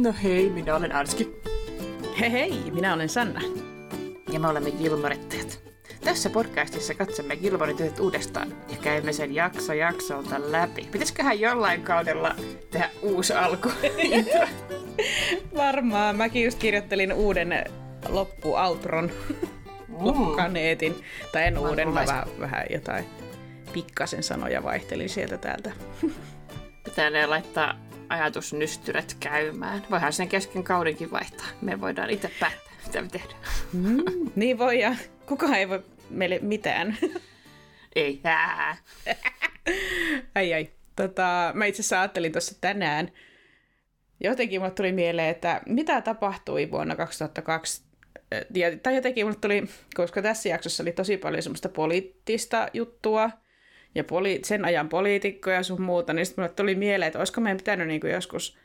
No hei, minä olen Arski. Hei hei, minä olen Sanna. Ja me olemme Gilmorettajat. Tässä podcastissa katsomme Gilmoretyöt uudestaan ja käymme sen jakso jaksolta läpi. Pitäisiköhän jollain kaudella tehdä uusi alku? Varmaan. Mäkin just kirjoittelin uuden loppuoutron loppukaneetin. Tai en uuden, mä vähän, vähän jotain pikkasen sanoja vaihtelin sieltä täältä. Pitää ne laittaa ajatusnystyrät käymään. Voihan sen kesken kaudenkin vaihtaa. Me voidaan itse päättää, mitä me tehdään. Mm, niin voi, ja kukaan ei voi meille mitään. Ei. Ää. ai ai. Tota, mä itse asiassa ajattelin tuossa tänään, jotenkin mulle tuli mieleen, että mitä tapahtui vuonna 2002 ja, tai jotenkin mulle tuli, koska tässä jaksossa oli tosi paljon semmoista poliittista juttua ja poli, sen ajan poliitikkoja ja sun muuta, niin sitten mulle tuli mieleen, että olisiko meidän pitänyt niin kuin joskus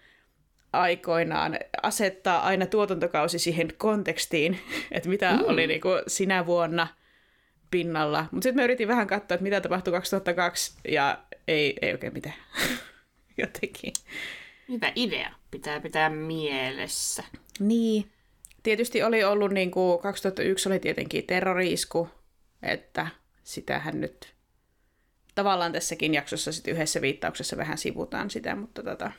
aikoinaan asettaa aina tuotantokausi siihen kontekstiin, että mitä mm. oli niin kuin sinä vuonna pinnalla. Mutta sitten mä yritin vähän katsoa, että mitä tapahtui 2002 ja ei, ei oikein mitään. Jotenkin. Hyvä idea. Pitää pitää mielessä. Niin. Tietysti oli ollut, niin kuin 2001 oli tietenkin terroriisku, että sitähän nyt tavallaan tässäkin jaksossa sit yhdessä viittauksessa vähän sivutaan sitä, mutta tota,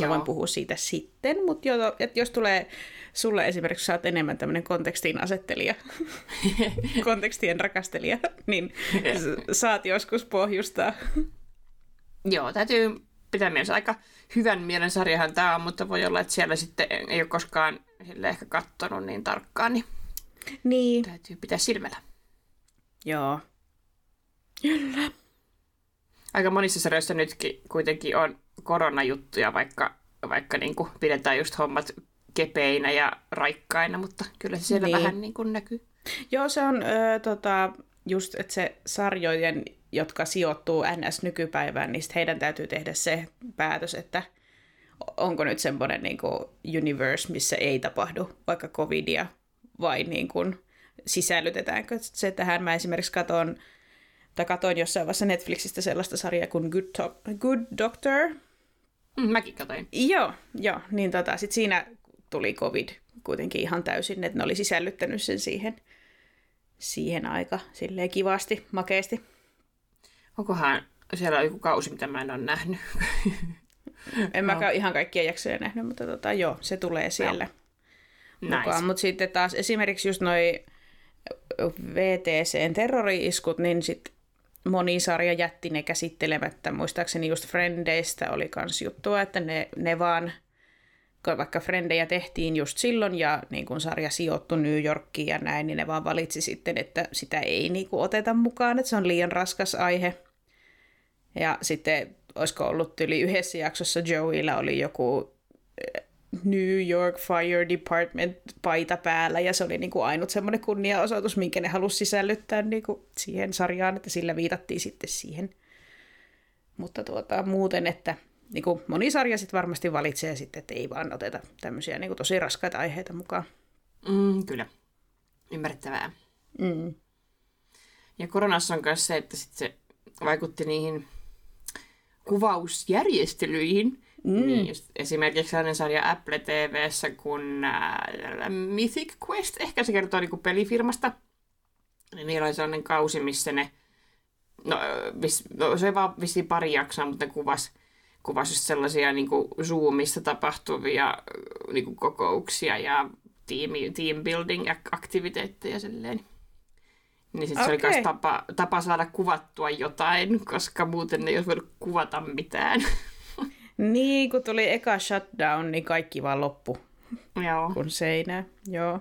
mä voin puhua siitä sitten, mutta jo, et jos tulee sulle esimerkiksi, sä oot enemmän tämmöinen kontekstin asettelija, kontekstien rakastelija, niin saat joskus pohjustaa. Joo, täytyy pitää mielessä. Aika hyvän mielen sarjahan tämä on, mutta voi olla, että siellä sitten ei ole koskaan sille ehkä katsonut niin tarkkaan, niin, niin. täytyy pitää silmällä. Joo. Kyllä. Aika monissa sarjoissa nytkin kuitenkin on koronajuttuja, vaikka, vaikka niin kuin pidetään just hommat kepeinä ja raikkaina, mutta kyllä se siellä niin. vähän niin kuin näkyy. Joo, se on ö, tota, just, että se sarjojen, jotka sijoittuu NS-nykypäivään, niin heidän täytyy tehdä se päätös, että onko nyt semmoinen niin kuin universe, missä ei tapahdu vaikka covidia, vai niin kuin sisällytetäänkö se tähän. Mä esimerkiksi katson, tai katoin jossain vaiheessa Netflixistä sellaista sarjaa kuin Good, to- Good Doctor. Mm, mäkin katoin. Joo, joo. Niin tota, sit siinä tuli covid kuitenkin ihan täysin, että ne oli sisällyttänyt sen siihen, siihen aika silleen kivasti, makeasti. Onkohan siellä joku kausi, mitä mä en ole nähnyt? En no. mä ihan kaikkia jaksoja nähnyt, mutta tota, joo, se tulee siellä no. mukaan. Nice. Mutta sitten taas esimerkiksi just noi VTCn terrori-iskut, niin sitten moni sarja jätti ne käsittelemättä. Muistaakseni just Frendeistä oli kans juttua, että ne, ne vaan, vaikka Frendejä tehtiin just silloin ja niin kun sarja sijoittui New Yorkiin ja näin, niin ne vaan valitsi sitten, että sitä ei niin kuin oteta mukaan, että se on liian raskas aihe. Ja sitten olisiko ollut yli yhdessä jaksossa Joeylla oli joku New York Fire Department paita päällä, ja se oli niin kuin ainut semmoinen kunniaosoitus, minkä ne halusi sisällyttää niin kuin siihen sarjaan, että sillä viitattiin sitten siihen. Mutta tuota, muuten, että niin kuin moni sarja sitten varmasti valitsee sitten, että ei vaan oteta tämmöisiä niin kuin tosi raskaita aiheita mukaan. Mm, kyllä. Ymmärrettävää. Mm. Ja koronassa on myös se, että sit se vaikutti niihin kuvausjärjestelyihin. Mm. Niin just esimerkiksi sellainen sarja Apple TVssä kuin äh, Mythic Quest, ehkä se kertoo niinku pelifirmasta. Niin niillä oli sellainen kausi, missä ne, no, vis, no se oli vaan vissiin pari jaksoa, mutta ne kuvas, kuvas just sellaisia niinku Zoomissa tapahtuvia niinku kokouksia ja team, team building aktiviteetteja silleen. Niin sitten okay. se oli myös tapa, tapa saada kuvattua jotain, koska muuten ei olisi voinut kuvata mitään. Niin, kun tuli eka shutdown, niin kaikki vaan loppu. Joo. Kun seinä, joo.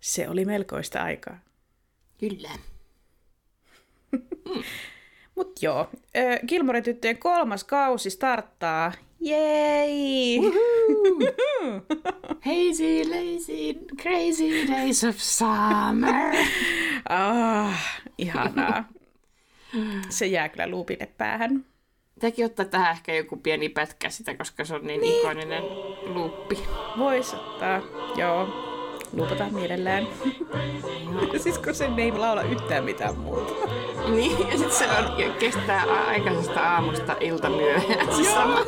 Se oli melkoista aikaa. Kyllä. mm. Mut joo, Gilmore-tyttöjen kolmas kausi starttaa. Jei! Hazy, lazy, crazy days of summer. ah, ihanaa. Se jää kyllä luupille päähän. Tämäkin ottaa tähän ehkä joku pieni pätkä sitä, koska se on niin, niin. ikoninen luuppi. Voisi ottaa, joo. Luupataan mielellään. siis kun sen ei laula yhtään mitään muuta. Niin, ja sitten se on, kestää aikaisesta aamusta ilta myöhään. Se sama.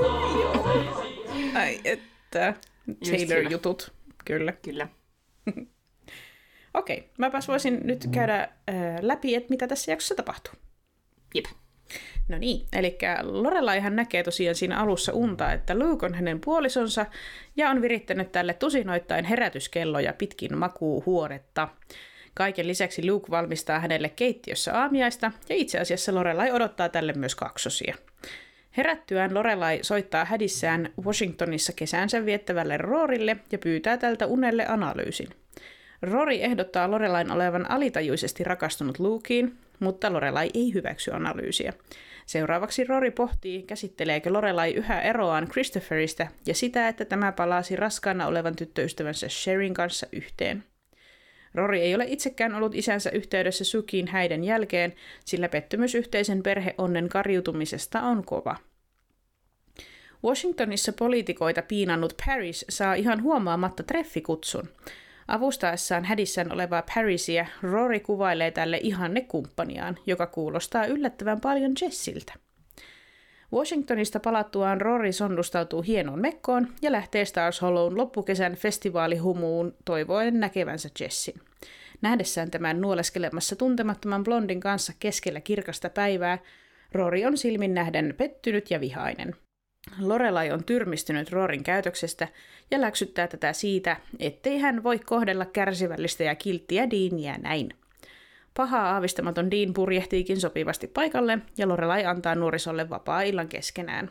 Ai että. Taylor-jutut, kyllä. Kyllä. Okei, okay, mäpäs voisin nyt käydä äh, läpi, että mitä tässä jaksossa tapahtuu. Jep. No niin, eli Lorelaihan näkee tosiaan siinä alussa unta, että Luke on hänen puolisonsa ja on virittänyt tälle tusinoittain herätyskelloja pitkin makuuhuonetta. Kaiken lisäksi Luke valmistaa hänelle keittiössä aamiaista ja itse asiassa Lorelai odottaa tälle myös kaksosia. Herättyään Lorelai soittaa hädissään Washingtonissa kesäänsä viettävälle Roorille ja pyytää tältä unelle analyysin. Rory ehdottaa Lorelain olevan alitajuisesti rakastunut Lukeen, mutta Lorelai ei hyväksy analyysiä. Seuraavaksi Rory pohtii, käsitteleekö Lorelai yhä eroaan Christopherista ja sitä, että tämä palasi raskaana olevan tyttöystävänsä Sherin kanssa yhteen. Rory ei ole itsekään ollut isänsä yhteydessä Sukiin häiden jälkeen, sillä pettymys yhteisen perheonnen karjutumisesta on kova. Washingtonissa poliitikoita piinannut Paris saa ihan huomaamatta treffikutsun. Avustaessaan hädissään olevaa Parisia, Rory kuvailee tälle ihanne kumppaniaan, joka kuulostaa yllättävän paljon Jessiltä. Washingtonista palattuaan Rory sonnustautuu hienoon mekkoon ja lähtee Stars Hollown loppukesän festivaalihumuun toivoen näkevänsä Jessin. Nähdessään tämän nuoleskelemassa tuntemattoman blondin kanssa keskellä kirkasta päivää, Rory on silmin nähden pettynyt ja vihainen. Lorelai on tyrmistynyt Rorin käytöksestä ja läksyttää tätä siitä, ettei hän voi kohdella kärsivällistä ja kilttiä Deania näin. Paha aavistamaton Dean purjehtiikin sopivasti paikalle ja Lorelai antaa nuorisolle vapaa-illan keskenään.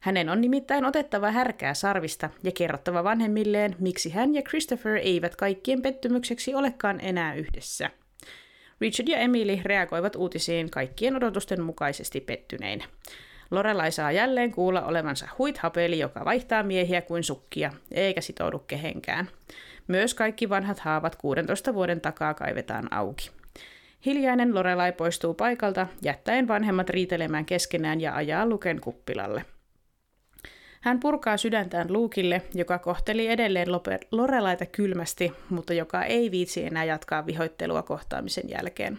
Hänen on nimittäin otettava härkää sarvista ja kerrottava vanhemmilleen, miksi hän ja Christopher eivät kaikkien pettymykseksi olekaan enää yhdessä. Richard ja Emily reagoivat uutisiin kaikkien odotusten mukaisesti pettyneinä. Lorelai saa jälleen kuulla olevansa huithapeli, joka vaihtaa miehiä kuin sukkia, eikä sitoudu kehenkään. Myös kaikki vanhat haavat 16 vuoden takaa kaivetaan auki. Hiljainen Lorelai poistuu paikalta, jättäen vanhemmat riitelemään keskenään ja ajaa Luken kuppilalle. Hän purkaa sydäntään Luukille, joka kohteli edelleen Lorelaita kylmästi, mutta joka ei viitsi enää jatkaa vihoittelua kohtaamisen jälkeen.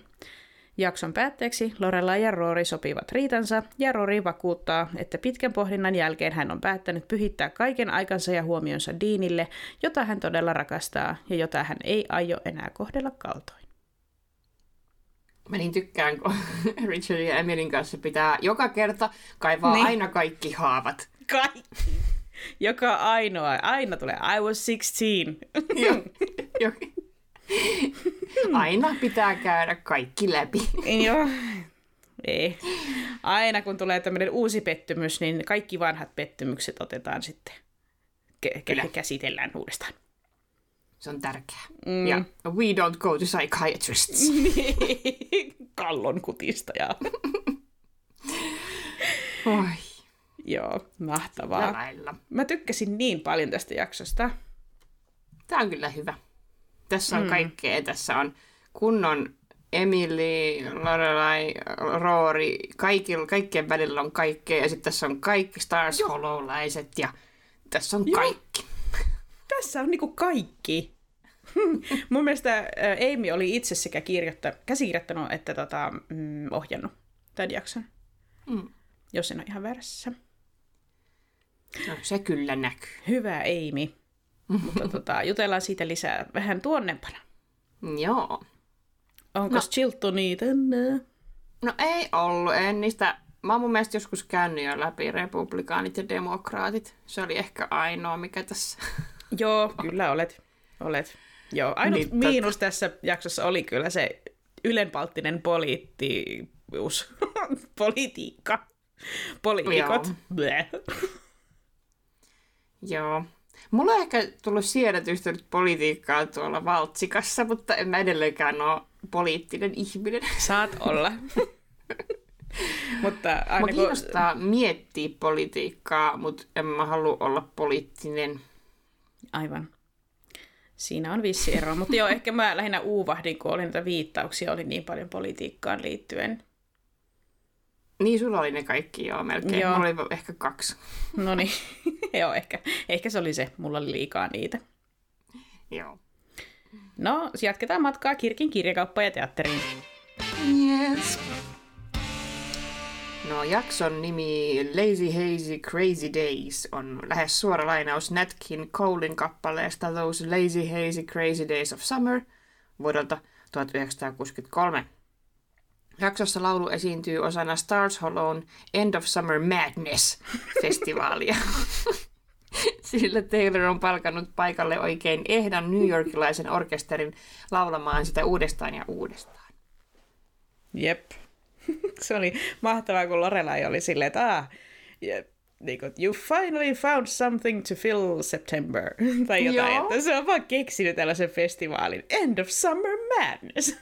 Jakson päätteeksi Lorella ja Rory sopivat riitansa ja Rory vakuuttaa, että pitkän pohdinnan jälkeen hän on päättänyt pyhittää kaiken aikansa ja huomionsa Deanille, jota hän todella rakastaa ja jota hän ei aio enää kohdella kaltoin. Mä niin tykkään, kun Richard ja Emilin kanssa pitää joka kerta kaivaa niin. aina kaikki haavat. Kaikki. Joka ainoa. Aina tulee I was 16. Joo. Aina pitää käydä kaikki läpi. Joo. Ei. Aina kun tulee tämmöinen uusi pettymys, niin kaikki vanhat pettymykset otetaan sitten, ke- käsitellään uudestaan. Se on tärkeää. Mm. Ja we don't go to psychiatrists. Kallon kutista ja... Oi. Joo, mahtavaa. Mä tykkäsin niin paljon tästä jaksosta. Tämä on kyllä hyvä. Tässä on mm. kaikkea. Tässä on kunnon Emily, Lorelai, Roori, kaikilla, kaikkien välillä on kaikkea. Ja sitten tässä on kaikki Stars Hollow-laiset ja tässä on Joo. kaikki. Tässä on niinku kaikki. Mun mielestä Amy oli itse sekä kirjoitta, käsikirjoittanut että tota, mm, ohjannut tämän jakson. Mm. Jos en ole ihan väärässä. No, se kyllä näkyy. Hyvä Amy. Mutta tota, jutellaan siitä lisää vähän tuonnempana. Joo. Onko no. Chiltoni tänne? No ei ollut, en niistä. Mä oon mun mielestä joskus käynyt jo läpi republikaanit ja demokraatit. Se oli ehkä ainoa, mikä tässä... Joo, kyllä olet. olet. Joo, ainut niin, miinus tot... tässä jaksossa oli kyllä se ylenpalttinen poliittius. Politiikka. Poliitikot. Joo. Joo. Mulla on ehkä tullut siedätystä nyt politiikkaa tuolla Valtsikassa, mutta en mä edelleenkään ole poliittinen ihminen. Saat olla. mutta aina Mua kiinnostaa kun... miettiä politiikkaa, mutta en mä halua olla poliittinen. Aivan. Siinä on vissi ero. Mutta joo, ehkä mä lähinnä uuvahdin, kun oli näitä viittauksia, oli niin paljon politiikkaan liittyen. Niin, sulla oli ne kaikki joo melkein. Joo. Mulla oli ehkä kaksi. No niin, joo, ehkä, ehkä se oli se. Mulla oli liikaa niitä. Joo. No, jatketaan matkaa Kirkin kirjakauppaan ja teatteriin. Yes. No jakson nimi Lazy Hazy Crazy Days on lähes suora lainaus Nat King Colein kappaleesta Those Lazy Hazy Crazy Days of Summer vuodelta 1963. Jaksossa laulu esiintyy osana Stars Hollown End of Summer Madness-festivaalia. Sillä Taylor on palkannut paikalle oikein ehdan New Yorkilaisen orkesterin laulamaan sitä uudestaan ja uudestaan. Jep. Se oli mahtavaa, kun Lorelai oli silleen, että ah, yeah, niin kuin, you finally found something to fill September. tai jotain, Joo. että se on vaan keksinyt tällaisen festivaalin. End of Summer Madness.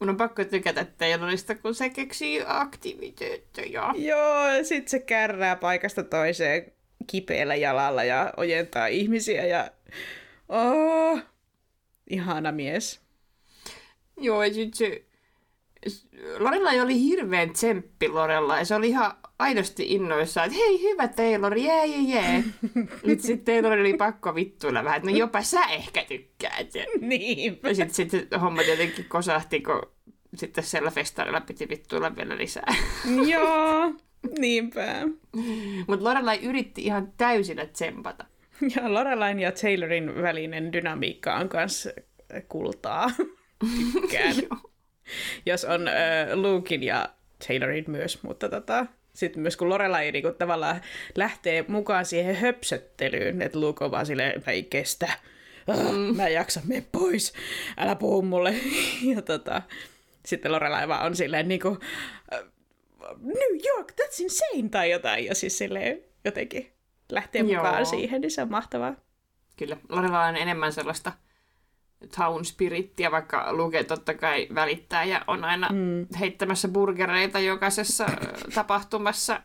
Mun on pakko tykätä Taylorista, kun se keksii aktiviteetteja. Joo, ja sit se kärrää paikasta toiseen kipeällä jalalla ja ojentaa ihmisiä ja... Oh, ihana mies. Joo, ja sit se... Lorella oli hirveän tsemppi Lorella, ja se oli ihan aidosti innoissaan, että hei hyvä Taylor, jee jee jee. Nyt sitten Taylor oli pakko vittuilla vähän, että no jopa sä ehkä tykkäät. Niin. Ja sitten sit homma tietenkin kosahti, kun sitten siellä festaarilla piti vittuilla vielä lisää. Joo, niinpä. Mutta Lorelai yritti ihan täysillä tsempata. Ja Lorelain ja Taylorin välinen dynamiikka on myös kultaa. Tykkään. Jos on äh, Lukein ja Taylorin myös, mutta tota, sitten myös kun Lorelai niin tavallaan lähtee mukaan siihen höpsöttelyyn, että Luke on vaan silleen, ei kestä, ah, mä en jaksa, mene pois, älä puhu mulle. ja tota, sitten Lorelai vaan on silleen niin kuin, New York, that's insane, tai jotain, ja siis silleen jotenkin lähtee mukaan Joo. siihen, niin se on mahtavaa. Kyllä, Lorelai on enemmän sellaista town spirittiä, vaikka Luke totta kai välittää ja on aina mm. heittämässä burgereita jokaisessa tapahtumassa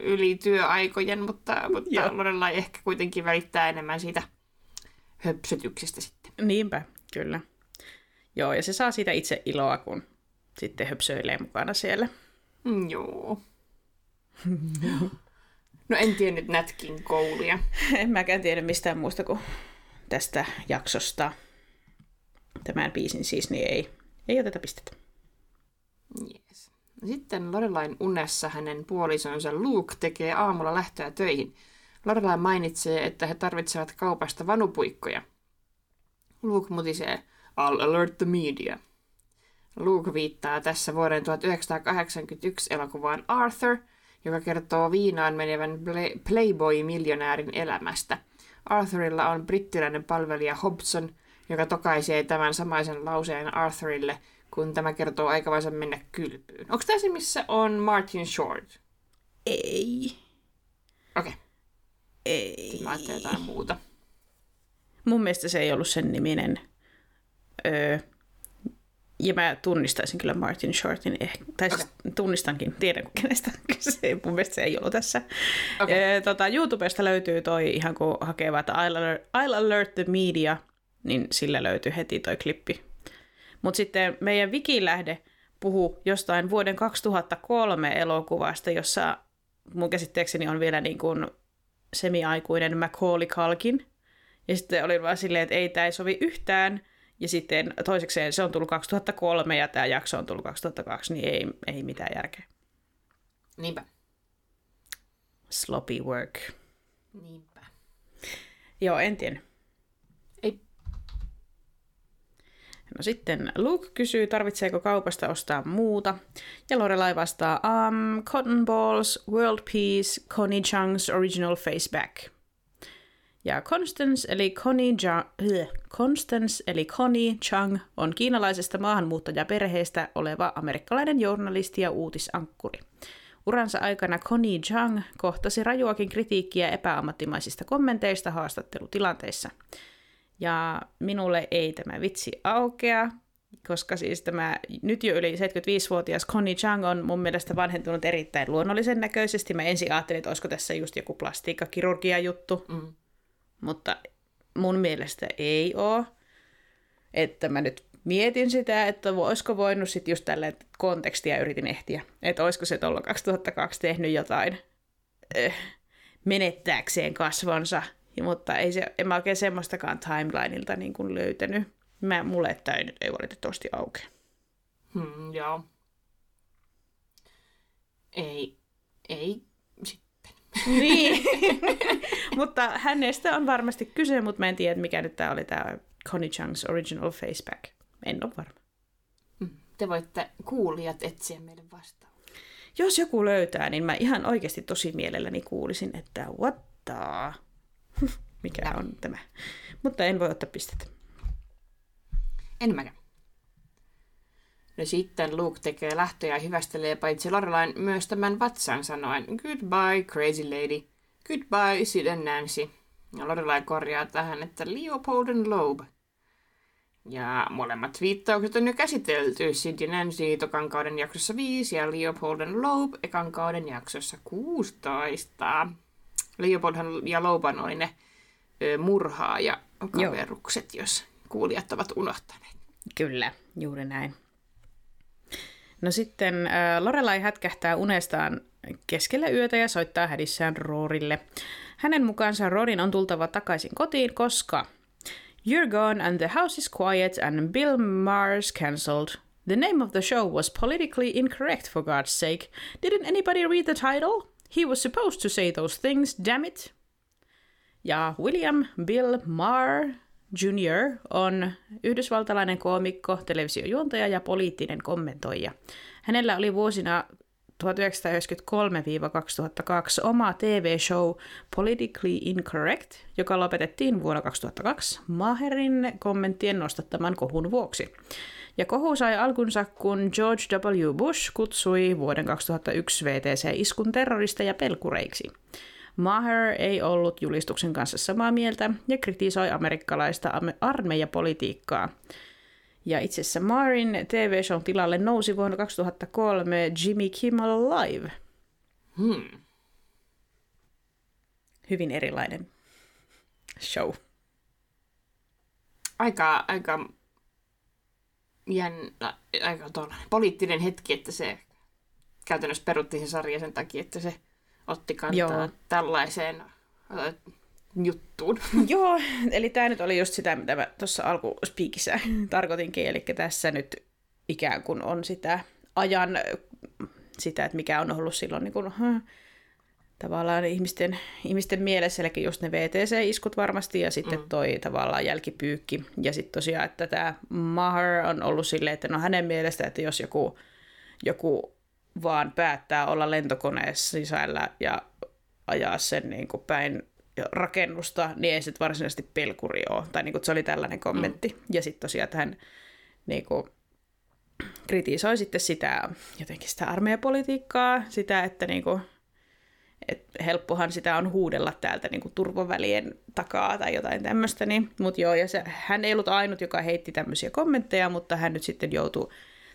yli työaikojen, mutta, mutta Lorelai ehkä kuitenkin välittää enemmän siitä höpsötyksestä sitten. Niinpä, kyllä. Joo, ja se saa siitä itse iloa, kun sitten höpsöilee mukana siellä. Mm, joo. no en tiennyt Nätkin koulia. En mäkään tiedä mistään muusta kuin tästä jaksosta tämän biisin siis, niin ei, ei oteta pistettä. Yes. Sitten Lorelain unessa hänen puolisonsa Luke tekee aamulla lähtöä töihin. Lorelai mainitsee, että he tarvitsevat kaupasta vanupuikkoja. Luke mutisee, I'll alert the media. Luke viittaa tässä vuoden 1981 elokuvaan Arthur, joka kertoo viinaan menevän Playboy-miljonäärin elämästä. Arthurilla on brittiläinen palvelija Hobson, joka tokaisee tämän samaisen lauseen Arthurille, kun tämä kertoo aikavansa mennä kylpyyn. Onko tämä se, missä on Martin Short? Ei. Okei. Okay. Ei. Mä jotain muuta. Mun mielestä se ei ollut sen niminen. Öö, ja mä tunnistaisin kyllä Martin Shortin, ehkä, tai okay. siis tunnistankin, tiedän kenestä kyse, mun mielestä se ei ollut tässä. Okay. E, tota, YouTubesta löytyy toi ihan kun hakee että I'll alert, I'll alert the media, niin sillä löytyy heti toi klippi. Mutta sitten meidän wikilähde puhuu jostain vuoden 2003 elokuvasta, jossa mun käsitteekseni on vielä niin kuin semiaikuinen Macaulay Culkin. Ja sitten olin vaan silleen, että ei, tämä ei sovi yhtään. Ja sitten toisekseen se on tullut 2003 ja tämä jakso on tullut 2002, niin ei, ei mitään järkeä. Niinpä. Sloppy work. Niinpä. Joo, en tiedä. No sitten Luke kysyy, tarvitseeko kaupasta ostaa muuta. Ja Lorelai vastaa, um, Cotton Balls, World Peace, Connie Chung's Original Face Back. Ja Constance eli, Connie ja, Constance eli Connie Chung on kiinalaisesta maahanmuuttajaperheestä oleva amerikkalainen journalisti ja uutisankkuri. Uransa aikana Connie Chung kohtasi rajuakin kritiikkiä epäammattimaisista kommenteista haastattelutilanteissa – ja minulle ei tämä vitsi aukea, koska siis tämä nyt jo yli 75-vuotias Connie Chang on mun mielestä vanhentunut erittäin luonnollisen näköisesti. Mä ensin ajattelin, että olisiko tässä just joku plastiikkakirurgia juttu, mm. mutta mun mielestä ei ole. Että mä nyt mietin sitä, että voisiko voinut sitten just tällä kontekstia yritin ehtiä. Että olisiko se tuolla 2002 tehnyt jotain äh, menettääkseen kasvonsa mutta ei se, en mä oikein semmoistakaan timelineilta niin kuin löytänyt. Mä, mulle tämä ei nyt ei valitettavasti auke. Hmm, joo. Ei, ei sitten. Niin, mutta hänestä on varmasti kyse, mutta mä en tiedä, mikä nyt tää oli tää Connie Chung's Original Faceback. En ole varma. Mm. Te voitte kuulijat etsiä meille vastaan. Jos joku löytää, niin mä ihan oikeasti tosi mielelläni kuulisin, että what the... mikä on tämä. Mutta en voi ottaa pistettä. En mäkään. No sitten Luke tekee lähtöjä ja hyvästelee paitsi Lorelain myös tämän vatsan sanoen Goodbye, crazy lady. Goodbye, Sid and Nancy. Ja Lorelai korjaa tähän, että Leopold and Loeb. Ja molemmat viittaukset on jo käsitelty Sid ja Nancy tokan kauden jaksossa 5 ja Leopold and Loeb ekan kauden jaksossa 16. Leopoldhan ja Loban oli ne ö, murhaa ja kaverukset, Joo. jos kuulijat ovat unohtaneet. Kyllä, juuri näin. No sitten äh, Lorelai hätkähtää unestaan keskellä yötä ja soittaa hädissään Roorille. Hänen mukaansa Roorin on tultava takaisin kotiin, koska You're gone and the house is quiet and Bill Maher's cancelled. The name of the show was politically incorrect for God's sake. Didn't anybody read the title? He was supposed to say those things, damn it. Ja William Bill Maher Jr. on yhdysvaltalainen koomikko, televisiojuontaja ja poliittinen kommentoija. Hänellä oli vuosina 1993-2002 oma TV-show Politically Incorrect, joka lopetettiin vuonna 2002 Maherin kommenttien nostattaman kohun vuoksi. Ja kohu sai alkunsa, kun George W. Bush kutsui vuoden 2001 VTC-iskun terroristeja pelkureiksi. Maher ei ollut julistuksen kanssa samaa mieltä ja kritisoi amerikkalaista armeijapolitiikkaa. Ja itse asiassa Marin TV-shown tilalle nousi vuonna 2003 Jimmy Kimmel Live. Hmm. Hyvin erilainen show. Aika, aika jännä, aika poliittinen hetki, että se käytännössä perutti sen sarja sen takia, että se otti kantaa Joo. tällaiseen juttuun. Joo, eli tämä nyt oli just sitä, mitä mä tuossa alkuspiikissä tarkoitinkin, eli tässä nyt ikään kuin on sitä ajan, sitä, että mikä on ollut silloin niin kuin, tavallaan ihmisten, ihmisten mielessä, eli just ne VTC-iskut varmasti, ja sitten mm. toi tavallaan jälkipyykki. Ja sitten tosiaan, että tämä Maher on ollut silleen, että no hänen mielestä, että jos joku, joku vaan päättää olla lentokoneessa sisällä ja ajaa sen niin kuin päin rakennusta, niin ei se varsinaisesti pelkuri ole. Tai niin kuin, se oli tällainen kommentti. Mm. Ja sitten tosiaan, että hän niin kuin, kritisoi sitten sitä, jotenkin sitä armeijapolitiikkaa, sitä, että niin kuin, et helppohan sitä on huudella täältä niin kuin turvavälien takaa tai jotain tämmöistä. Niin. Mutta joo, ja se, hän ei ollut ainut, joka heitti tämmöisiä kommentteja, mutta hän nyt sitten joutui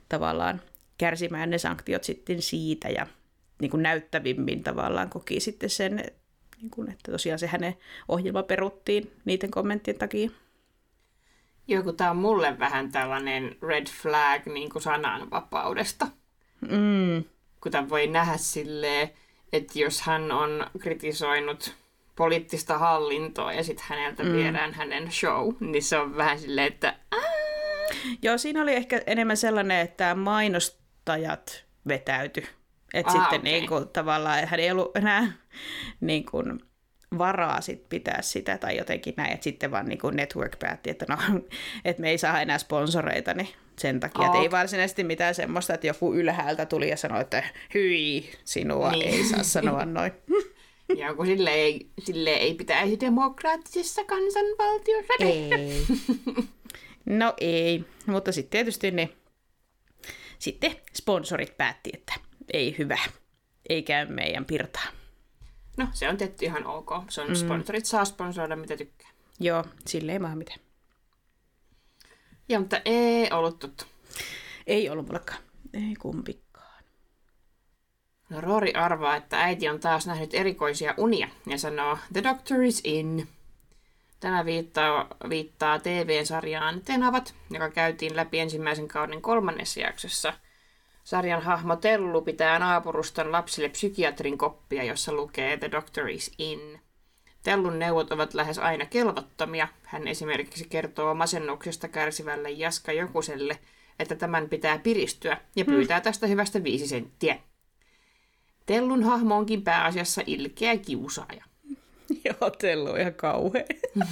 tavallaan kärsimään ne sanktiot sitten siitä ja niin kuin näyttävimmin tavallaan koki sitten sen, niin kuin, että tosiaan se hänen ohjelma peruttiin niiden kommenttien takia. Joo, kun tämä on mulle vähän tällainen red flag niin kuin sananvapaudesta. Mm. Kun tämän voi nähdä silleen, että jos hän on kritisoinut poliittista hallintoa ja sitten häneltä mm. viedään hänen show, niin se on vähän silleen, että Joo, siinä oli ehkä enemmän sellainen, että mainostajat vetäytyi että sitten okay. niin kuin, tavallaan hän ei ollut enää niin kuin, varaa sit pitää sitä tai jotenkin näin, että sitten vaan niin kuin network päätti, että no, että me ei saa enää sponsoreita, niin sen takia, okay. että ei varsinaisesti mitään semmoista, että joku ylhäältä tuli ja sanoi, että hyi, sinua niin. ei saa sanoa noin. Ja kun sille ei, sille ei pitäisi demokraattisessa kansanvaltiossa tehdä. Ei. No ei, mutta sitten tietysti ne, sitten sponsorit päätti, että ei hyvä, ei käy meidän pirtaa. No, se on tietty ihan ok. Se on mm. Sponsorit saa sponsoroida mitä tykkää. Joo, sille ei maa mitään. Joo, mutta ei ollut tuttu. Ei ollut mullekaan. Ei kumpikaan. No Rory arvaa, että äiti on taas nähnyt erikoisia unia ja sanoo, The doctor is in. Tämä viittaa, viittaa TV-sarjaan Tenavat, joka käytiin läpi ensimmäisen kauden kolmannessa jaksossa – Sarjan hahmo Tellu pitää naapuruston lapsille psykiatrin koppia, jossa lukee The Doctor is in. Tellun neuvot ovat lähes aina kelvottomia. Hän esimerkiksi kertoo masennuksesta kärsivälle Jaska Jokuselle, että tämän pitää piristyä ja pyytää tästä hyvästä viisi senttiä. Tellun hahmo onkin pääasiassa ilkeä kiusaaja. Joo, Tellu on ihan kauhea.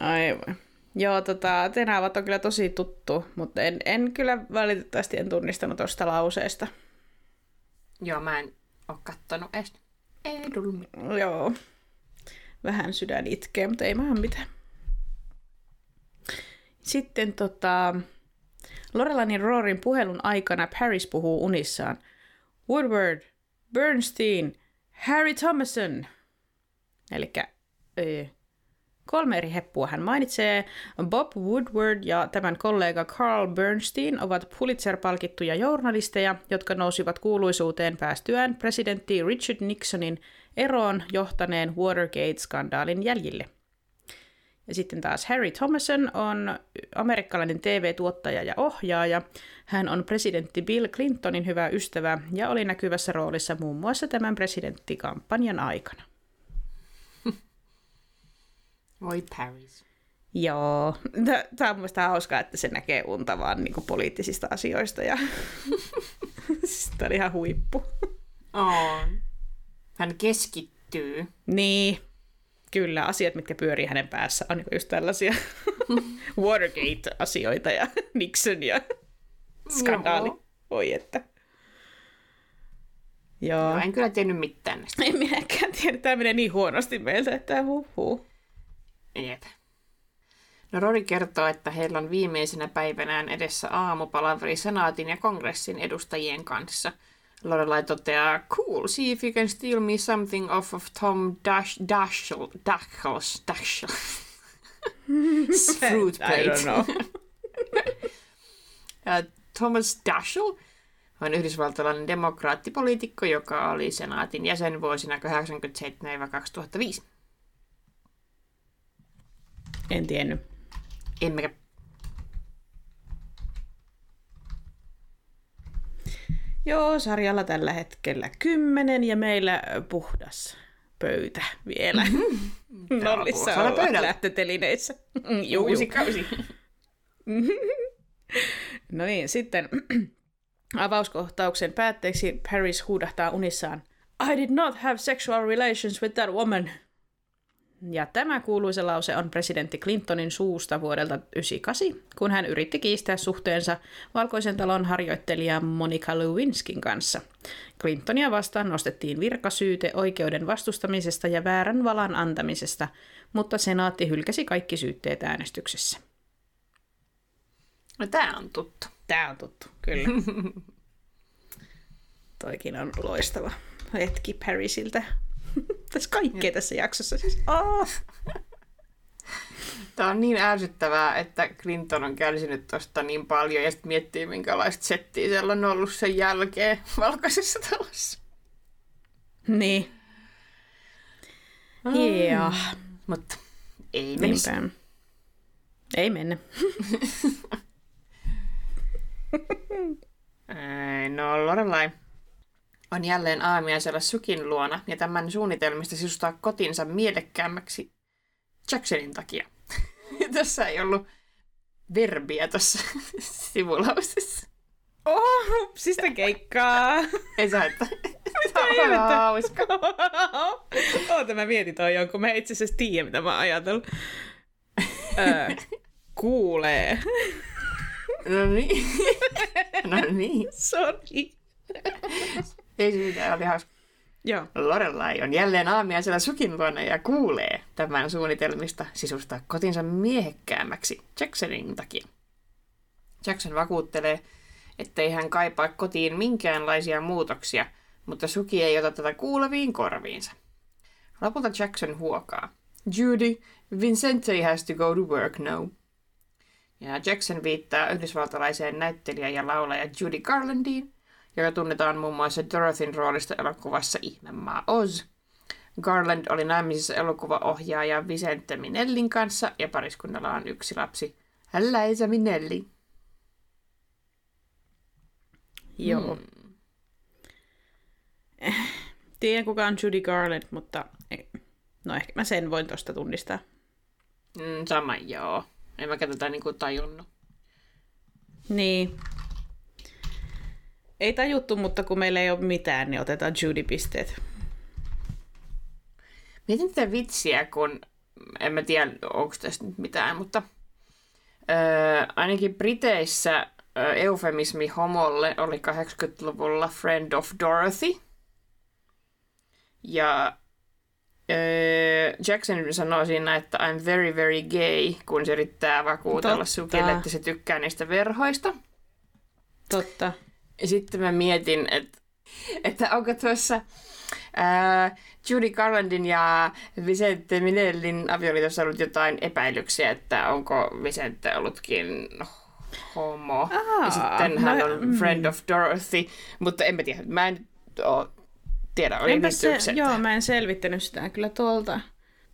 Aivan. Joo, tota, Tenavat on kyllä tosi tuttu, mutta en, en kyllä valitettavasti en tunnistanut tuosta lauseesta. Joo, mä en oo kattonut edes edulmi. Joo. Vähän sydän itkee, mutta ei vähän mitään. Sitten tota, Lorelanin Roorin puhelun aikana Paris puhuu unissaan. Woodward, Bernstein, Harry Thomason. Eli kolme eri heppua hän mainitsee. Bob Woodward ja tämän kollega Carl Bernstein ovat Pulitzer-palkittuja journalisteja, jotka nousivat kuuluisuuteen päästyään presidentti Richard Nixonin eroon johtaneen Watergate-skandaalin jäljille. Ja sitten taas Harry Thomason on amerikkalainen TV-tuottaja ja ohjaaja. Hän on presidentti Bill Clintonin hyvä ystävä ja oli näkyvässä roolissa muun muassa tämän presidenttikampanjan aikana. Voi Paris. Joo, tämä on mielestäni hauskaa, että se näkee unta vaan niin poliittisista asioista ja tämä oli ihan huippu. On. Hän keskittyy. Niin, kyllä, asiat, mitkä pyörii hänen päässä, on just tällaisia Watergate-asioita ja Nixon ja skandaali. Joo. Voi että. Joo. Joo. en kyllä tiennyt mitään näistä. En minäkään tiedä. Tämä menee niin huonosti meiltä, että huh huh. Jep. No Rory kertoo, että heillä on viimeisenä päivänään edessä aamupalaveri senaatin ja kongressin edustajien kanssa. Lorelai toteaa, cool, see if you can steal me something off of Tom Dash, Dashel, Dashels, Dashel. Fruit plate. I don't know. Thomas Dashel on yhdysvaltalainen demokraattipoliitikko, joka oli senaatin jäsen vuosina 1987-2005. En tiennyt. Emmekä. Joo, sarjalla tällä hetkellä kymmenen ja meillä puhdas pöytä vielä. Mm-hmm. Nollissa on lähtötelineissä. Juu, Uusi kausi. no niin, sitten avauskohtauksen päätteeksi Paris huudahtaa unissaan I did not have sexual relations with that woman. Ja tämä kuuluisa lause on presidentti Clintonin suusta vuodelta 1998, kun hän yritti kiistää suhteensa Valkoisen talon harjoittelija Monica Lewinskin kanssa. Clintonia vastaan nostettiin virkasyyte oikeuden vastustamisesta ja väärän valan antamisesta, mutta senaatti hylkäsi kaikki syytteet äänestyksessä. No tämä on tuttu. Tämä on tuttu, kyllä. Toikin on loistava hetki Parisiltä. Tässä kaikkea tässä jaksossa siis. Tämä on niin ärsyttävää, että Clinton on kärsinyt tuosta niin paljon ja sitten miettii, minkälaista settiä siellä on ollut sen jälkeen valkoisessa talossa. Niin. Joo. Mutta ei mennä. Ei mennä. no Lorelai on jälleen aamiaisella Sukin luona ja tämän suunnitelmista sisustaa kotinsa mielekkäämmäksi Jacksonin takia. tässä ei ollut verbiä tuossa sivulausessa. Oh, hupsista keikkaa. ei saa, että Tämä on hauska. Oota, mä mietin toi jonkun. Mä itse asiassa tiedä, mitä mä ajatellut. Öö, kuulee. No niin. No niin. Sorry. Ei siitä, oli hauska. Joo. Lorelai on jälleen aamiaisella sukin luona ja kuulee tämän suunnitelmista sisustaa kotinsa miehekkäämmäksi Jacksonin takia. Jackson vakuuttelee, ettei hän kaipaa kotiin minkäänlaisia muutoksia, mutta Suki ei ota tätä kuuleviin korviinsa. Lopulta Jackson huokaa. Judy, Vincente has to go to work now. Ja Jackson viittaa yhdysvaltalaiseen näyttelijä ja laulaja Judy Garlandiin, joka tunnetaan muun muassa Dorothyn roolista elokuvassa Ihmemaa Oz. Garland oli naimisissa elokuvaohjaaja Vicente Minellin kanssa ja pariskunnalla on yksi lapsi, Liza Minelli. Joo. Hmm. Tiedän kuka on Judy Garland, mutta no ehkä mä sen voin tosta tunnistaa. Mm, sama joo. En mä tätä niinku tajunnut. Niin, ei tajuttu, mutta kun meillä ei ole mitään, niin otetaan Judy-pisteet. Mietin tätä vitsiä, kun en mä tiedä, onko tästä nyt mitään, mutta öö, ainakin Briteissä öö, eufemismi homolle oli 80-luvulla Friend of Dorothy. Ja öö, Jackson sanoo siinä, että I'm very very gay, kun se yrittää vakuutella sukille, että se tykkää niistä verhoista. Totta. Ja sitten mä mietin, että, että onko tuossa ää, Judy Garlandin ja Vicente Minellin avioliitossa ollut jotain epäilyksiä, että onko Vicente ollutkin homo. Aa, ja sitten hän no, on friend of Dorothy, mutta en mä tiedä. Mä en oo, tiedä, oli Enpä se, joo, mä en selvittänyt sitä kyllä tuolta,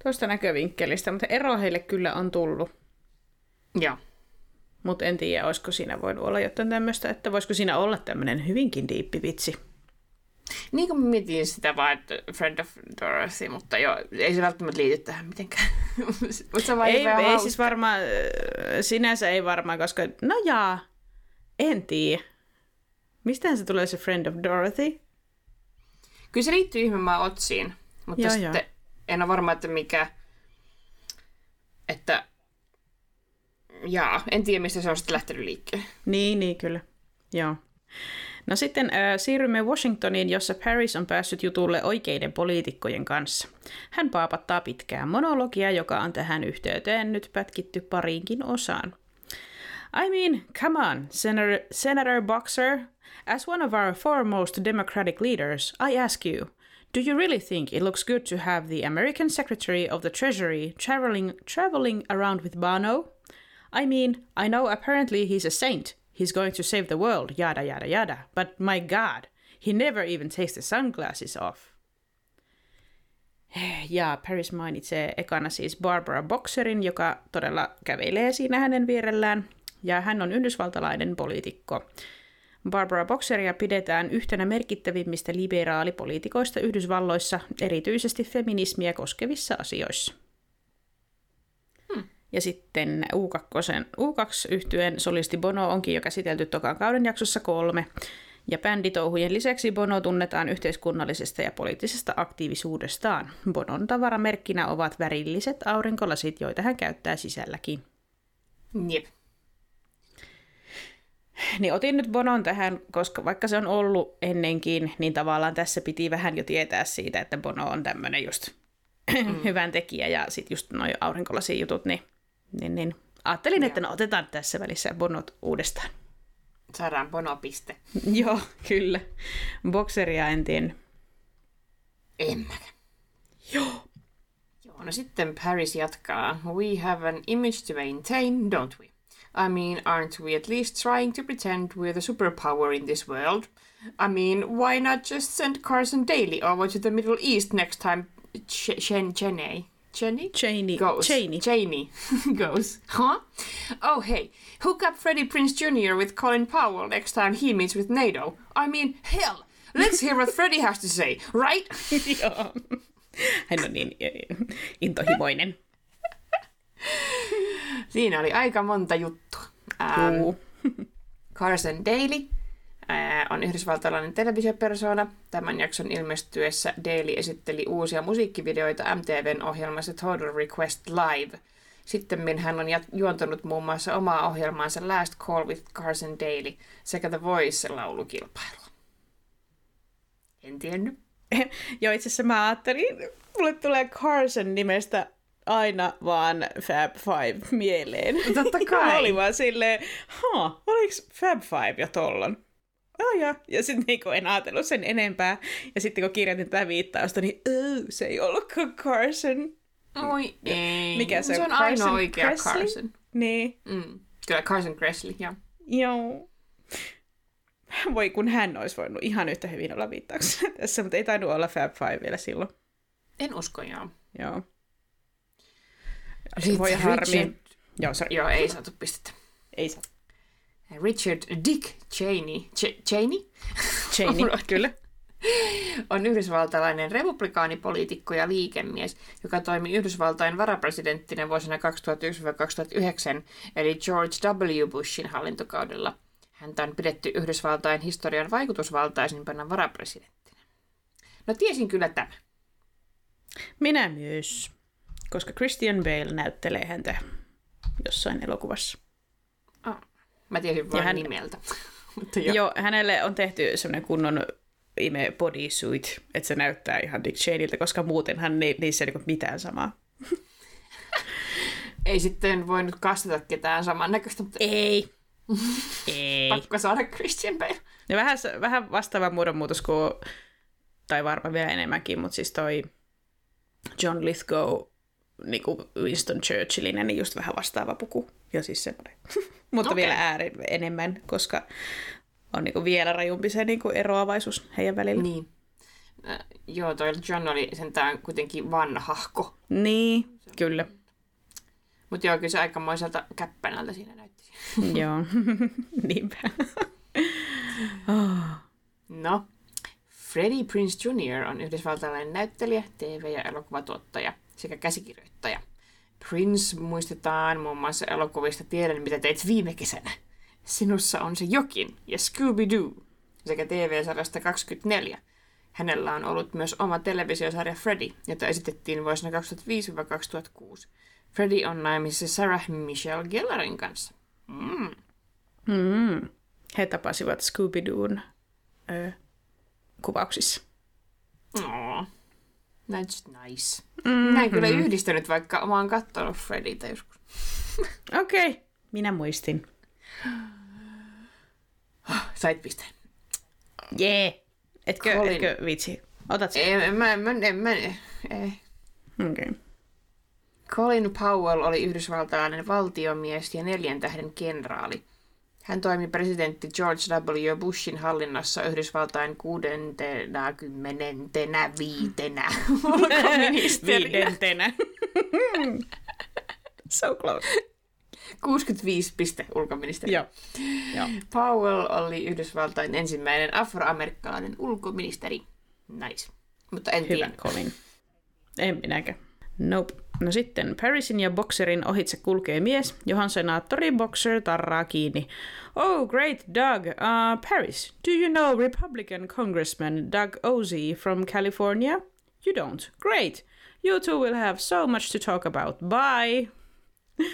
tuosta näkövinkkelistä, mutta ero heille kyllä on tullut. Joo. Mutta en tiedä, olisiko siinä voinut olla jotain tämmöistä, että voisiko siinä olla tämmöinen hyvinkin diippi vitsi. Niin kuin mietin sitä vaan, että friend of Dorothy, mutta joo, ei se välttämättä liity tähän mitenkään. mutta se vaan Ei, ei hauska. siis varmaan, äh, sinänsä ei varmaan, koska, no jaa, en tiedä. Mistähän se tulee se Friend of Dorothy? Kyllä se liittyy ihmemaa otsiin, mutta Joo, sitten joo. en ole varma, että mikä... Että... Jaa, en tiedä, mistä se on sitten lähtenyt liikkeelle. Niin, niin kyllä. Joo. No sitten äh, siirrymme Washingtoniin, jossa Paris on päässyt jutulle oikeiden poliitikkojen kanssa. Hän paapattaa pitkää monologia, joka on tähän yhteyteen nyt pätkitty pariinkin osaan. I mean, come on, Senator, Senator Boxer. As one of our foremost Democratic leaders, I ask you, do you really think it looks good to have the American Secretary of the Treasury traveling traveling around with Bono? I mean, I know apparently he's a saint. He's going to save the world, yada yada yada. But my god, he never even takes the sunglasses off. Ja Paris mainitsee ekana siis Barbara Boxerin, joka todella kävelee siinä hänen vierellään. Ja hän on yhdysvaltalainen poliitikko. Barbara Boxeria pidetään yhtenä merkittävimmistä liberaalipoliitikoista Yhdysvalloissa, erityisesti feminismiä koskevissa asioissa. Ja sitten U2, U2-yhtyeen solisti Bono onkin jo käsitelty tokan kauden jaksossa kolme. Ja bänditouhujen lisäksi Bono tunnetaan yhteiskunnallisesta ja poliittisesta aktiivisuudestaan. Bonon tavaramerkkinä ovat värilliset aurinkolasit, joita hän käyttää sisälläkin. Jep. Niin otin nyt Bonon tähän, koska vaikka se on ollut ennenkin, niin tavallaan tässä piti vähän jo tietää siitä, että Bono on tämmöinen just mm. hyvän tekijä ja sitten just noin aurinkolasi jutut, niin, niin, niin. ajattelin, että no otetaan tässä välissä Bonot uudestaan. Saadaan bonopiste. Joo, kyllä. Bokseria en tiennyt. En mäkään. Joo. Joo, no sitten Paris jatkaa. We have an image to maintain, don't we? I mean, aren't we at least trying to pretend we're the superpower in this world? I mean, why not just send Carson Daly over to the Middle East next time Ch- Chen Cheney? Cheney? Cheney. Goes. Cheney. Cheney goes. Huh? Oh, hey, hook up Freddie Prince Jr. with Colin Powell next time he meets with NATO. I mean, hell, let's hear what Freddie has to say, right? Joo. Hän on niin eh, intohimoinen. Siinä oli aika monta juttua. Ähm. Carson Daly on yhdysvaltalainen televisiopersona. Tämän jakson ilmestyessä Daly esitteli uusia musiikkivideoita MTVn ohjelmassa Total Request Live. Sitten hän on juontanut muun muassa omaa ohjelmaansa Last Call with Carson Daly sekä The Voice-laulukilpailua. En tiennyt. Joo, itse asiassa mä ajattelin, mulle tulee Carson nimestä aina vaan Fab Five mieleen. Totta Mä kai. olin vaan silleen, ha, oliks Fab Five jo tollon? Oh, ja. ja sitten niinku en ajatellut sen enempää. Ja sitten kun kirjoitin tätä viittausta, niin oh, se ei ollutkaan Carson. Oi ei. Mikä se se on? on ainoa Carson oikea Kressley? Carson. Niin, Mm. Kyllä Carson Kressley, joo. joo. Voi kun hän olisi voinut ihan yhtä hyvin olla viittauksena tässä, mutta ei tainnut olla Fab Five vielä silloin. En usko, joo. Joo. Sitten Voi harmi. Joo, sorry. Joo, ei saatu pistettä. Ei saa. Richard Dick Cheney, Ch- Cheney Cheney, kyllä. on yhdysvaltalainen republikaanipoliitikko ja liikemies, joka toimi Yhdysvaltain varapresidenttinä vuosina 2001-2009, eli George W. Bushin hallintokaudella. Häntä on pidetty Yhdysvaltain historian vaikutusvaltaisimpana varapresidenttinä. No tiesin kyllä tämä. Minä myös, koska Christian Bale näyttelee häntä jossain elokuvassa. Mä tiesin vain hän... nimeltä. Mutta jo. Joo, hänelle on tehty semmoinen kunnon ime bodysuit, että se näyttää ihan Dick Cheneyltä, koska muutenhan ni- niissä ei ole mitään samaa. ei sitten voinut kastata ketään samannäköistä, mutta... Ei. ei. Pakko saada Christian Bale. Ja vähän, vähän vastaava muodonmuutos kuin, tai varmaan vielä enemmänkin, mutta siis toi John Lithgow niin kuin Winston Churchillinen, niin just vähän vastaava puku. Ja siis semmoinen. mutta okay. vielä ääri enemmän, koska on niin kuin vielä rajumpi se niin kuin eroavaisuus heidän välillä. Niin. Äh, joo, toi John oli sentään kuitenkin vanhahko. Niin, kyllä. Mutta joo, kyllä se aikamoiselta käppänältä siinä näytti. joo, niinpä. oh. No, Freddie Prince Jr. on yhdysvaltalainen näyttelijä, TV- ja elokuvatuottaja sekä käsikirjoittaja. Prince muistetaan muun muassa elokuvista Tiedän, mitä teit viime kesänä. Sinussa on se jokin ja Scooby-Doo sekä TV-sarjasta 24. Hänellä on ollut myös oma televisiosarja Freddy, jota esitettiin vuosina 2005-2006. Freddy on naimisissa Sarah Michelle Gellarin kanssa. Mm. Mm. He tapasivat Scooby-Doon ö, kuvauksissa. Oh, that's nice. Mm-hmm. Näin kyllä yhdistänyt, vaikka mä oon kattonut Freddytä joskus. Okei, okay. minä muistin. Sait pisteen. Jee. Yeah. Etkö, Colin... etkö vitsi? Otat sen? Ei, mä, mä, mä, mä, ei. Okei. Okay. Colin Powell oli yhdysvaltalainen valtiomies ja neljän tähden kenraali. Hän toimi presidentti George W. Bushin hallinnossa Yhdysvaltain 65. ulkoministeriä. Viidentenä. so close. 65 piste ulkoministeri. Joo. Joo. Powell oli Yhdysvaltain ensimmäinen afroamerikkalainen ulkoministeri. Nice. Mutta en Hyvä, tiedä. Colin. En minäkään. Nope. No sitten Parisin ja Boxerin ohitse kulkee mies, johon senaattori Boxer tarraa kiinni. Oh, great Doug. Uh, Paris, do you know Republican Congressman Doug Ozzie from California? You don't. Great. You two will have so much to talk about. Bye.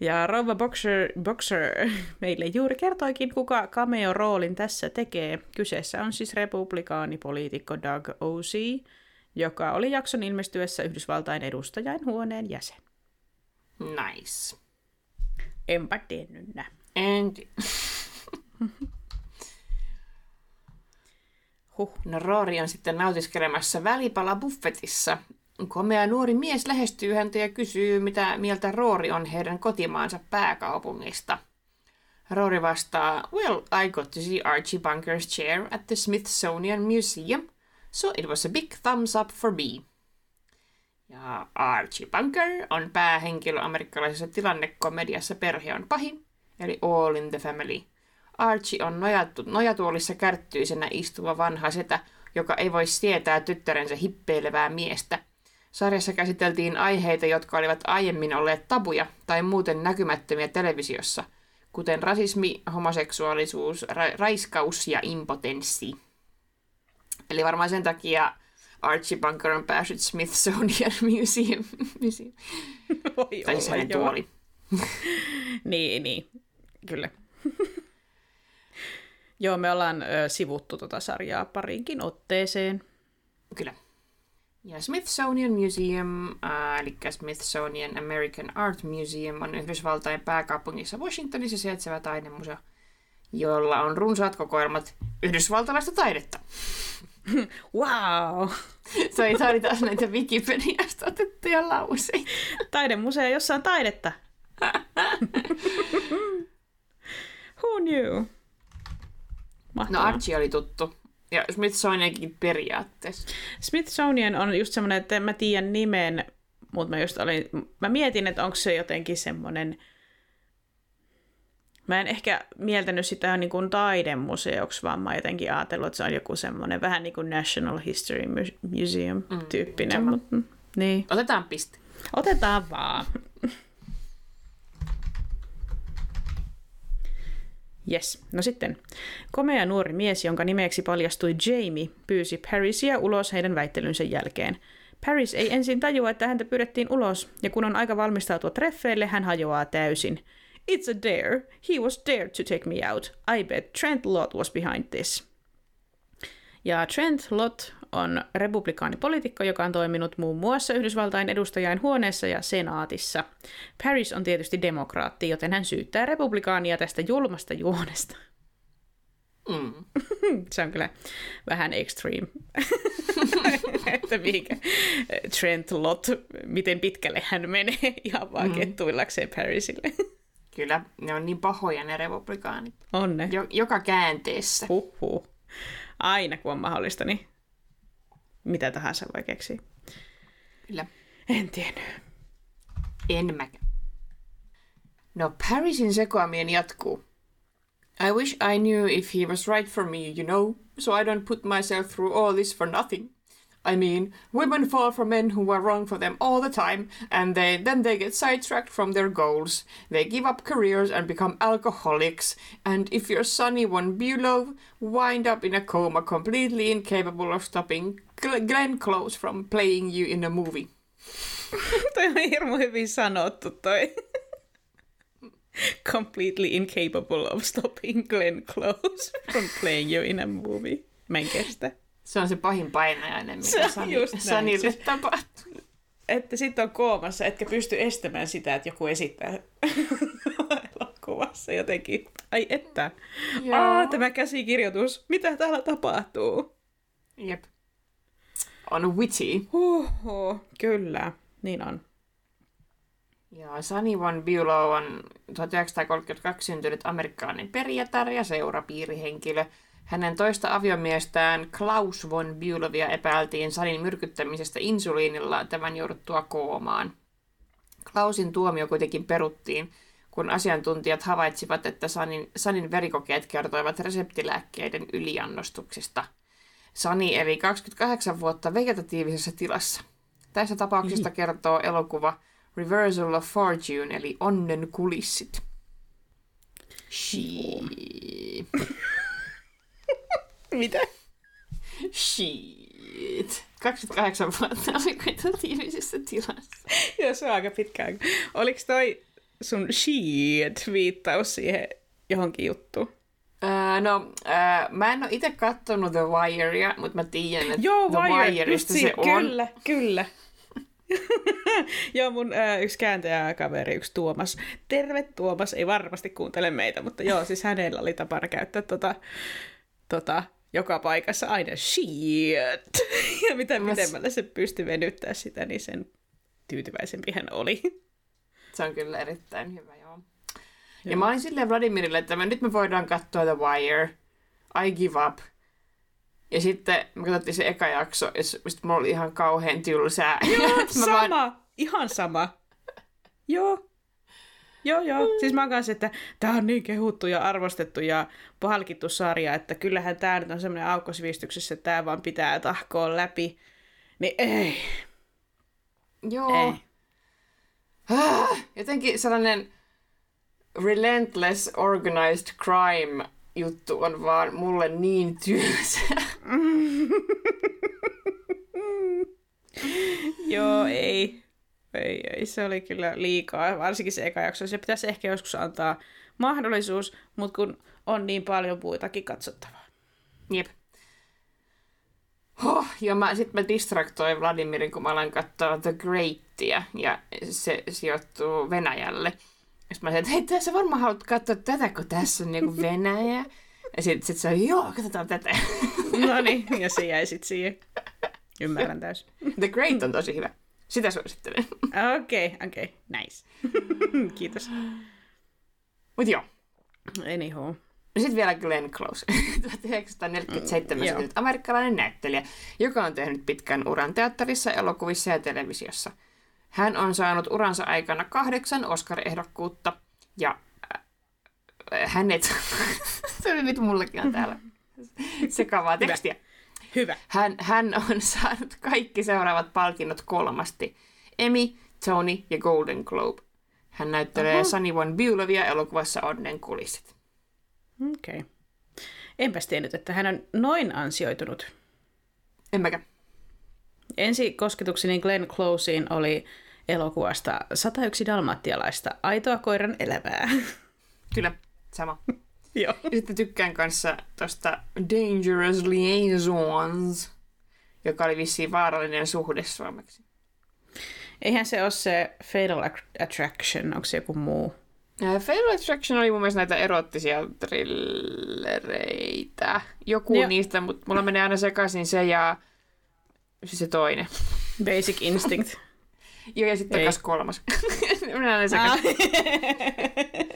Ja Rova Boxer, Boxer meille juuri kertoikin, kuka cameo-roolin tässä tekee. Kyseessä on siis republikaanipoliitikko Doug Ozzie, joka oli jakson ilmestyessä Yhdysvaltain edustajain huoneen jäsen. Nice. Enpä tiennyt nä. En huh. No Roori on sitten nautiskelemassa välipala buffetissa. Komea nuori mies lähestyy häntä ja kysyy, mitä mieltä Roori on heidän kotimaansa pääkaupungista. Roori vastaa, Well, I got to see Archie Bunker's chair at the Smithsonian Museum – so it was a big thumbs up for me. Ja Archie Bunker on päähenkilö amerikkalaisessa tilannekomediassa Perhe on pahin, eli All in the Family. Archie on nojattu, nojatuolissa kärttyisenä istuva vanha setä, joka ei voi sietää tyttärensä hippeilevää miestä. Sarjassa käsiteltiin aiheita, jotka olivat aiemmin olleet tabuja tai muuten näkymättömiä televisiossa, kuten rasismi, homoseksuaalisuus, ra- raiskaus ja impotenssi. Eli varmaan sen takia Archie Bunker on päässyt Smithsonian Museum. Museum. Voi tai siis hänen tuoli. niin, niin. Kyllä. Joo, me ollaan ö, sivuttu tuota sarjaa parinkin otteeseen. Kyllä. Ja Smithsonian Museum, äh, eli Smithsonian American Art Museum, on Yhdysvaltain pääkaupungissa Washingtonissa sijaitseva taidemuseo, jolla on runsaat kokoelmat yhdysvaltalaista taidetta. wow! Se oli taas näitä Wikipediasta otettuja lauseita. Taidemuseo, jossa on taidetta. Who knew? Mahtavaa. No Archie oli tuttu. Ja Smithsoniankin periaatteessa. Smithsonian on just semmoinen, että mä tiedän nimen, mutta mä just olin, mä mietin, että onko se jotenkin semmoinen Mä en ehkä mieltänyt sitä niin kuin taidemuseoksi, vaan mä jotenkin ajatellut, että se on joku semmoinen vähän niin kuin National History Museum-tyyppinen. Mm, mutta, niin. Otetaan piste. Otetaan vaan. Yes. No sitten. Komea nuori mies, jonka nimeksi paljastui Jamie, pyysi Parisia ulos heidän väittelynsä jälkeen. Paris ei ensin tajua, että häntä pyydettiin ulos, ja kun on aika valmistautua treffeille, hän hajoaa täysin. It's a dare. He was dared to take me out. I bet Trent Lott was behind this. Ja Trent Lott on republikaanipoliitikko, joka on toiminut muun muassa Yhdysvaltain edustajain huoneessa ja senaatissa. Paris on tietysti demokraatti, joten hän syyttää republikaania tästä julmasta juonesta. Mm. Se on kyllä vähän extreme. että mihinkä Trent Lott, miten pitkälle hän menee ihan vaan mm. kettuillakseen Parisille. Kyllä, ne on niin pahoja ne republikaanit. On ne. Jo- joka käänteessä. Huhhuh. Aina kun on mahdollista, niin mitä tahansa voi keksiä. Kyllä. En tiennyt. En mäkään. No, Parisin sekoaminen jatkuu. I wish I knew if he was right for me, you know, so I don't put myself through all this for nothing. I mean, women fall for men who are wrong for them all the time, and they then they get sidetracked from their goals. They give up careers and become alcoholics. And if your Sonny von Bülow wind up in a coma, completely incapable of stopping Glenn Close from playing you in a movie. toi on hirmu hyvin sanottu toi. completely incapable of stopping Glenn Close from playing you in a movie. Mä en kestä. Se on se pahin painajainen, mitä Sanille tapahtuu. Että sitten on koomassa, etkä pysty estämään sitä, että joku esittää elokuvassa jotenkin. Ai että. Aa, tämä käsikirjoitus. Mitä täällä tapahtuu? Jep. On witty. Huhhuh, kyllä. Niin on. Ja Sunny Von Bülow on 1932 syntynyt amerikkalainen perijätär ja seurapiirihenkilö – hänen toista aviomiestään Klaus von Bülowia epäiltiin Sanin myrkyttämisestä insuliinilla tämän jouduttua koomaan. Klausin tuomio kuitenkin peruttiin, kun asiantuntijat havaitsivat, että Sanin, Sanin verikokeet kertoivat reseptilääkkeiden yliannostuksesta. Sani eli 28 vuotta vegetatiivisessa tilassa. Tässä tapauksesta mm. kertoo elokuva Reversal of Fortune, eli Onnen kulissit. She. Mitä? Shit. 28 vuotta oli tiivisessä tilassa. Joo, se on aika pitkään. Oliko toi sun shit viittaus siihen johonkin juttuun? Uh, no, uh, mä en ole itse katsonut The Wirea, mutta mä tiedän, että Joo, The Wire, Wireista se on. Kyllä, kyllä. Joo, mun äh, yksi kääntäjäkaveri, yksi Tuomas. Terve Tuomas, ei varmasti kuuntele meitä, mutta joo, siis hänellä oli tapana käyttää tota, tota joka paikassa aina shit. Ja mitä Mas... pitemmälle se pystyi venyttää sitä, niin sen tyytyväisempi hän oli. Se on kyllä erittäin hyvä, joo. joo. Ja mä olin silleen Vladimirille, että me, nyt me voidaan katsoa The Wire, I give up. Ja sitten me katsottiin se eka jakso, ja sitten mulla oli ihan kauhean tylsää. Joo, sama, vaan... ihan sama. Joo, Joo, joo. Siis mä kanssa, että tämä on niin kehuttu ja arvostettu ja palkittu sarja, että kyllähän tämä nyt on semmoinen aukkosivistyksessä, että tämä vaan pitää tahkoa läpi. Niin ei. Joo. Ei. Ah, jotenkin sellainen relentless organized crime juttu on vaan mulle niin tylsä. Joo, ei. Ei, ei, se oli kyllä liikaa, varsinkin se eka jakso. Se pitäisi ehkä joskus antaa mahdollisuus, mutta kun on niin paljon puitakin katsottavaa. Jep. Huh, ja mä, sit mä distraktoin Vladimirin, kun mä aloin katsoa The Greatia, ja se sijoittuu Venäjälle. Sitten mä sanoin, että hei, tässä varmaan haluat katsoa tätä, kun tässä on niinku Venäjä. Ja sitten sit se oli, joo, katsotaan tätä. no niin, ja se jäi sitten siihen. Ymmärrän täysin. The Great on tosi hyvä. Sitä suosittelen. Okei, okay, okei. Okay. Nice. Kiitos. Mut joo. Anyhow. Sitten vielä Glenn Close, 1947 mm, amerikkalainen näyttelijä, joka on tehnyt pitkän uran teatterissa, elokuvissa ja televisiossa. Hän on saanut uransa aikana kahdeksan Oscar-ehdokkuutta, ja äh, hänet, se oli nyt mullekin on täällä sekavaa tekstiä. Hyvä. Hän, hän on saanut kaikki seuraavat palkinnot kolmasti. Emmy, Tony ja Golden Globe. Hän näyttelee Oho. Sunny Von Bülowia elokuvassa Onnen kulissit. Okei. Okay. Enpäs tiennyt, että hän on noin ansioitunut. En mäkään. Ensi kosketukseni Glenn Closeen oli elokuvasta 101 dalmattialaista, aitoa koiran elämää. Kyllä, sama. Joo. Sitten tykkään kanssa tosta Dangerous Liaisons, joka oli vissiin vaarallinen suhde suomeksi. Eihän se ole se Fatal Attraction, onko se joku muu? Fatal Attraction oli mun mielestä näitä erottisia trillereitä. Joku Joo. niistä, mutta mulla menee aina sekaisin se ja se toinen. Basic Instinct. Joo, ja sitten takas kolmas. Minä aina sekaisin.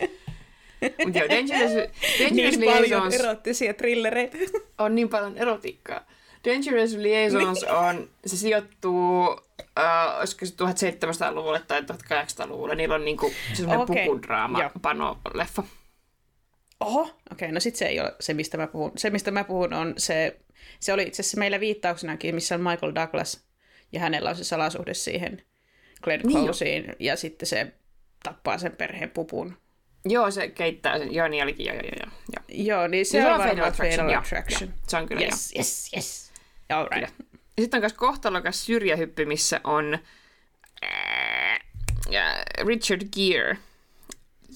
Mutta joo, Dangerous, Dangerous niin Liaisons... paljon erottisia trillereitä. on niin paljon erotiikkaa. Dangerous Liaisons niin. on, se sijoittuu, uh, olisiko se 1700-luvulle tai 1800-luvulle. Niillä on niinku semmoinen okay. pukudraama, pano-leffa. Oho, okei, okay, no sitten se ei ole se, mistä mä puhun. Se, mistä mä puhun, on se, se oli itse asiassa meillä viittauksenakin, missä on Michael Douglas, ja hänellä on se salasuhde siihen Glenn Closeen, niin ja sitten se tappaa sen perheen pupun. Joo, se keittää sen. Joo, niin olikin. Joo, joo, joo. Joo, joo niin se, niin on, on Fatal Attraction. Attraction. Se on kyllä, yes, joo. Yes, yes, All right. Ja sitten on myös kohtalokas syrjähyppy, missä on äh, Richard Gere.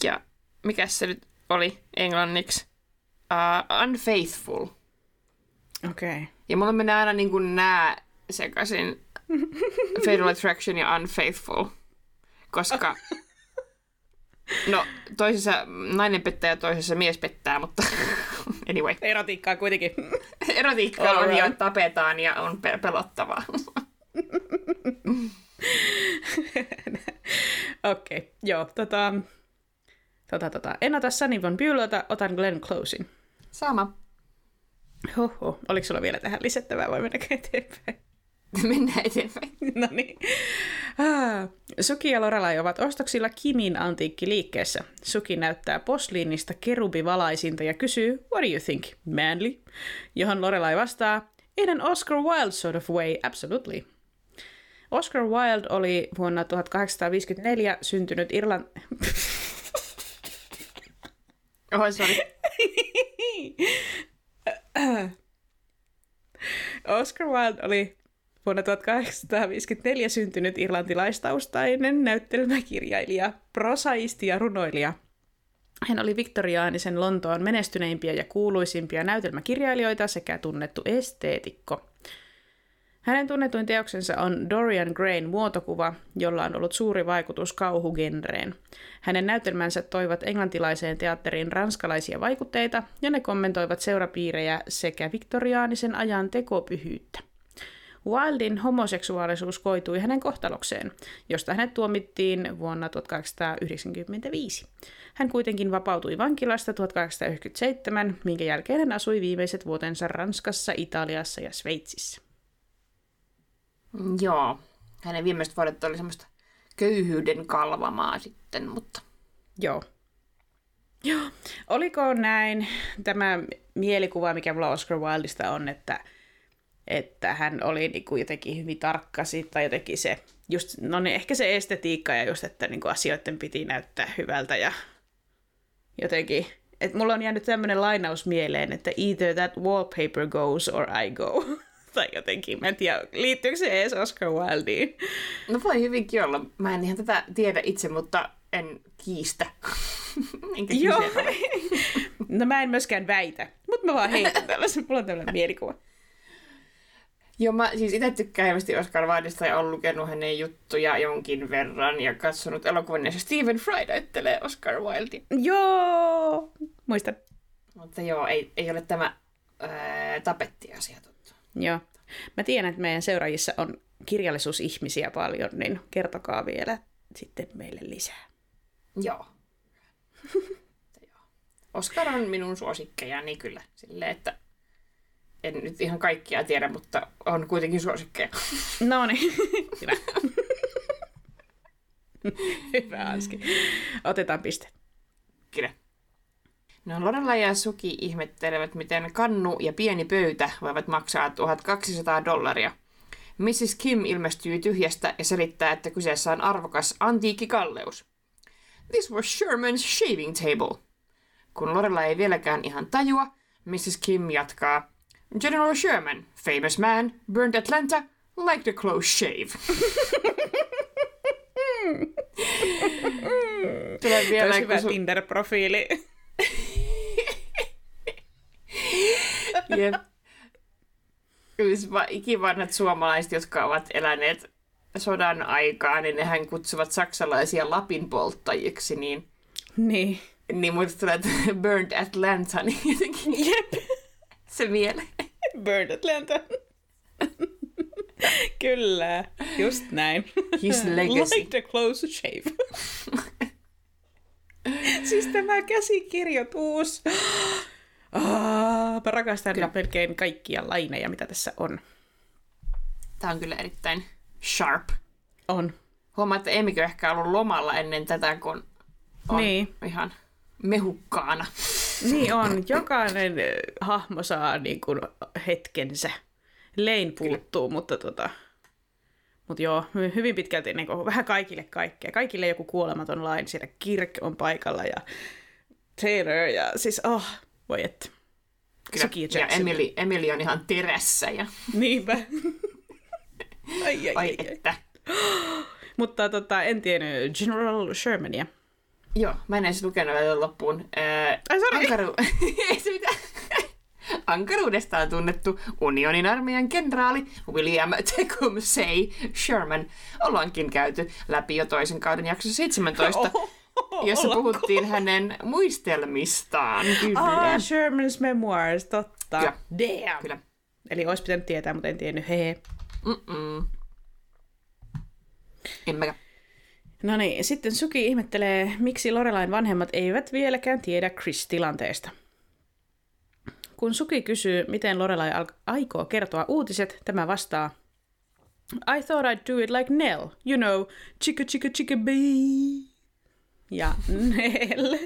Ja mikä se nyt oli englanniksi? Uh, unfaithful. Okei. Okay. Ja mulla menee aina niin kuin nää sekaisin Fatal Attraction ja Unfaithful. Koska No, toisessa nainen pettää ja toisessa mies pettää, mutta anyway. Erotiikkaa kuitenkin. Erotiikkaa on ja tapetaan ja on pelottavaa. Okei, okay, joo, tota, tota, tota. En ota Sunny Von Bülota, otan Glenn Closein. Sama. Hoho, oliko sulla vielä tähän lisättävää vai mennäkö eteenpäin? Mennään eteenpäin. no niin. Ah, Suki ja Lorelai ovat ostoksilla Kimin antiikkiliikkeessä. Suki näyttää posliinista kerubivalaisinta ja kysyy, what do you think, manly? Johon Lorelai vastaa, in an Oscar Wilde sort of way, absolutely. Oscar Wilde oli vuonna 1854 syntynyt Irlanti... oh, sorry. Oscar Wilde oli Vuonna 1854 syntynyt irlantilaistaustainen näyttelmäkirjailija, prosaisti ja runoilija. Hän oli viktoriaanisen Lontoon menestyneimpiä ja kuuluisimpia näytelmäkirjailijoita sekä tunnettu esteetikko. Hänen tunnetuin teoksensa on Dorian Grayn muotokuva, jolla on ollut suuri vaikutus kauhugenreen. Hänen näytelmänsä toivat englantilaiseen teatteriin ranskalaisia vaikutteita, ja ne kommentoivat seurapiirejä sekä viktoriaanisen ajan tekopyhyyttä. Wildin homoseksuaalisuus koitui hänen kohtalokseen, josta hänet tuomittiin vuonna 1895. Hän kuitenkin vapautui vankilasta 1897, minkä jälkeen hän asui viimeiset vuotensa Ranskassa, Italiassa ja Sveitsissä. Joo, hänen viimeiset vuodet oli semmoista köyhyyden kalvamaa sitten, mutta... Joo. Joo. Oliko näin tämä mielikuva, mikä mulla Oscar Wildista on, että että hän oli niin kuin jotenkin hyvin tarkka tai jotenkin se, just, no niin, ehkä se estetiikka ja just, että niin kuin asioiden piti näyttää hyvältä ja jotenkin, että mulla on jäänyt tämmöinen lainaus mieleen, että either that wallpaper goes or I go. tai jotenkin, mä en tiedä, liittyykö se edes Oscar Wildeen? No voi hyvinkin olla. Mä en ihan tätä tiedä itse, mutta en kiistä. Enkä Joo. no mä en myöskään väitä, mutta mä vaan heitän tällaisen, mulla on tällainen mielikuva. Joo, mä siis itse tykkään hienosti Oscar Wildeista ja olen lukenut hänen juttuja jonkin verran ja katsonut elokuvan, ja Stephen Fry näyttelee Oscar Wilde. Joo, muistan. Mutta joo, ei, ei ole tämä ää, tapettiasia tuttu. Joo. Mä tiedän, että meidän seuraajissa on kirjallisuusihmisiä paljon, niin kertokaa vielä sitten meille lisää. Joo. Oscar on minun suosikkeja, niin kyllä silleen, että en nyt ihan kaikkia tiedä, mutta on kuitenkin suosikkeja. No niin, hyvä. hyvä Anski. Otetaan piste. Kyllä. No Lorella ja Suki ihmettelevät, miten kannu ja pieni pöytä voivat maksaa 1200 dollaria. Mrs. Kim ilmestyy tyhjästä ja selittää, että kyseessä on arvokas antiikkikalleus. This was Sherman's shaving table. Kun Lorella ei vieläkään ihan tajua, Mrs. Kim jatkaa. General Sherman, famous man, burned Atlanta, like the close shave. Tulee vielä, hyvä su- Tinder-profiili. Jep. Ikivanhat suomalaiset, jotka ovat eläneet sodan aikaa, niin nehän kutsuvat saksalaisia Lapin polttajiksi, niin... Niin. Niin muista tulee, että Burned Atlanta, niin jotenkin Jep. se mieleen. Burned Atlanta. Kyllä, just näin. His legacy. Like the close shave. siis tämä käsikirjoitus. Oh, mä rakastan kyllä. melkein kaikkia laineja, mitä tässä on. Tämä on kyllä erittäin sharp. On. Huomaa, että emmekö ehkä ollut lomalla ennen tätä, kun on niin. ihan mehukkaana. Niin on. Jokainen hahmo saa niin kuin hetkensä. Lane puuttuu, Kyllä. mutta tota, mut joo, hyvin pitkälti niin kuin, vähän kaikille kaikkea. Kaikille joku kuolematon lain. Siellä Kirk on paikalla ja Taylor ja siis oh, voi että. Kyllä. ja, ja Emily, Emily on ihan terässä. Ja... Niinpä. ai, ai, ai, ai, että. Mutta tota, en tiennyt General Shermania. Joo, mä en edes lukenut vielä loppuun. Ää, ai. Ankaru... Ei se mitään. Ankaruudestaan tunnettu unionin armeijan kenraali William Tecumseh Sherman ollaankin käyty läpi jo toisen kauden jaksossa 17, oh, jossa puhuttiin hänen muistelmistaan. Kyllä. Ah, Sherman's Memoirs, totta. Kyllä. Damn. Kyllä. Eli olisi pitänyt tietää, mutta en tiennyt. Hehe. Mm-mm. En mäkään. No niin, sitten Suki ihmettelee, miksi Lorelain vanhemmat eivät vieläkään tiedä Chris-tilanteesta. Kun Suki kysyy, miten Lorelai aikoo kertoa uutiset, tämä vastaa I thought I'd do it like Nell, you know, chicka chicka chicka bee. Ja Nell.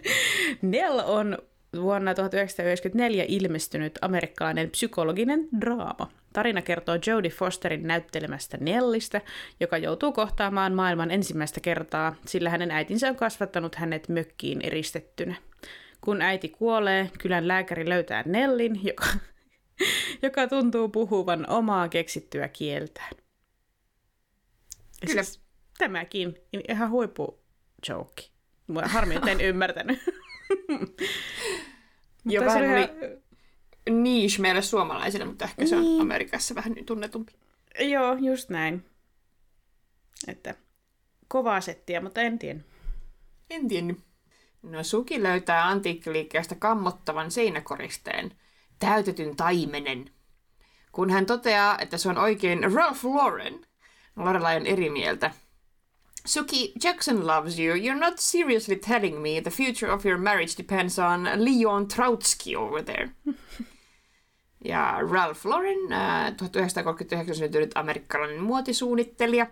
Nell on vuonna 1994 ilmestynyt amerikkalainen psykologinen draama. Tarina kertoo Jodie Fosterin näyttelemästä Nellistä, joka joutuu kohtaamaan maailman ensimmäistä kertaa, sillä hänen äitinsä on kasvattanut hänet mökkiin eristettynä. Kun äiti kuolee, kylän lääkäri löytää Nellin, joka, joka tuntuu puhuvan omaa keksittyä kieltään. Kyllä. Siis, tämäkin ihan huippu joke. Harmi, että en ymmärtänyt. Joo, vähän ihan... niche meille suomalaisille, mutta ehkä niin. se on niin. Amerikassa vähän tunnetumpi. Joo, just näin. Että kovaa settiä, mutta en tiedä. En tiennyt. No Suki löytää antiikkiliikkeestä kammottavan seinäkoristeen, täytetyn taimenen. Kun hän toteaa, että se on oikein Ralph Lauren, Lorelai on eri mieltä. Suki, Jackson loves you. You're not seriously telling me the future of your marriage depends on Leon Trotsky over there. ja Ralph Lauren, äh, 1939 syntynyt amerikkalainen muotisuunnittelija.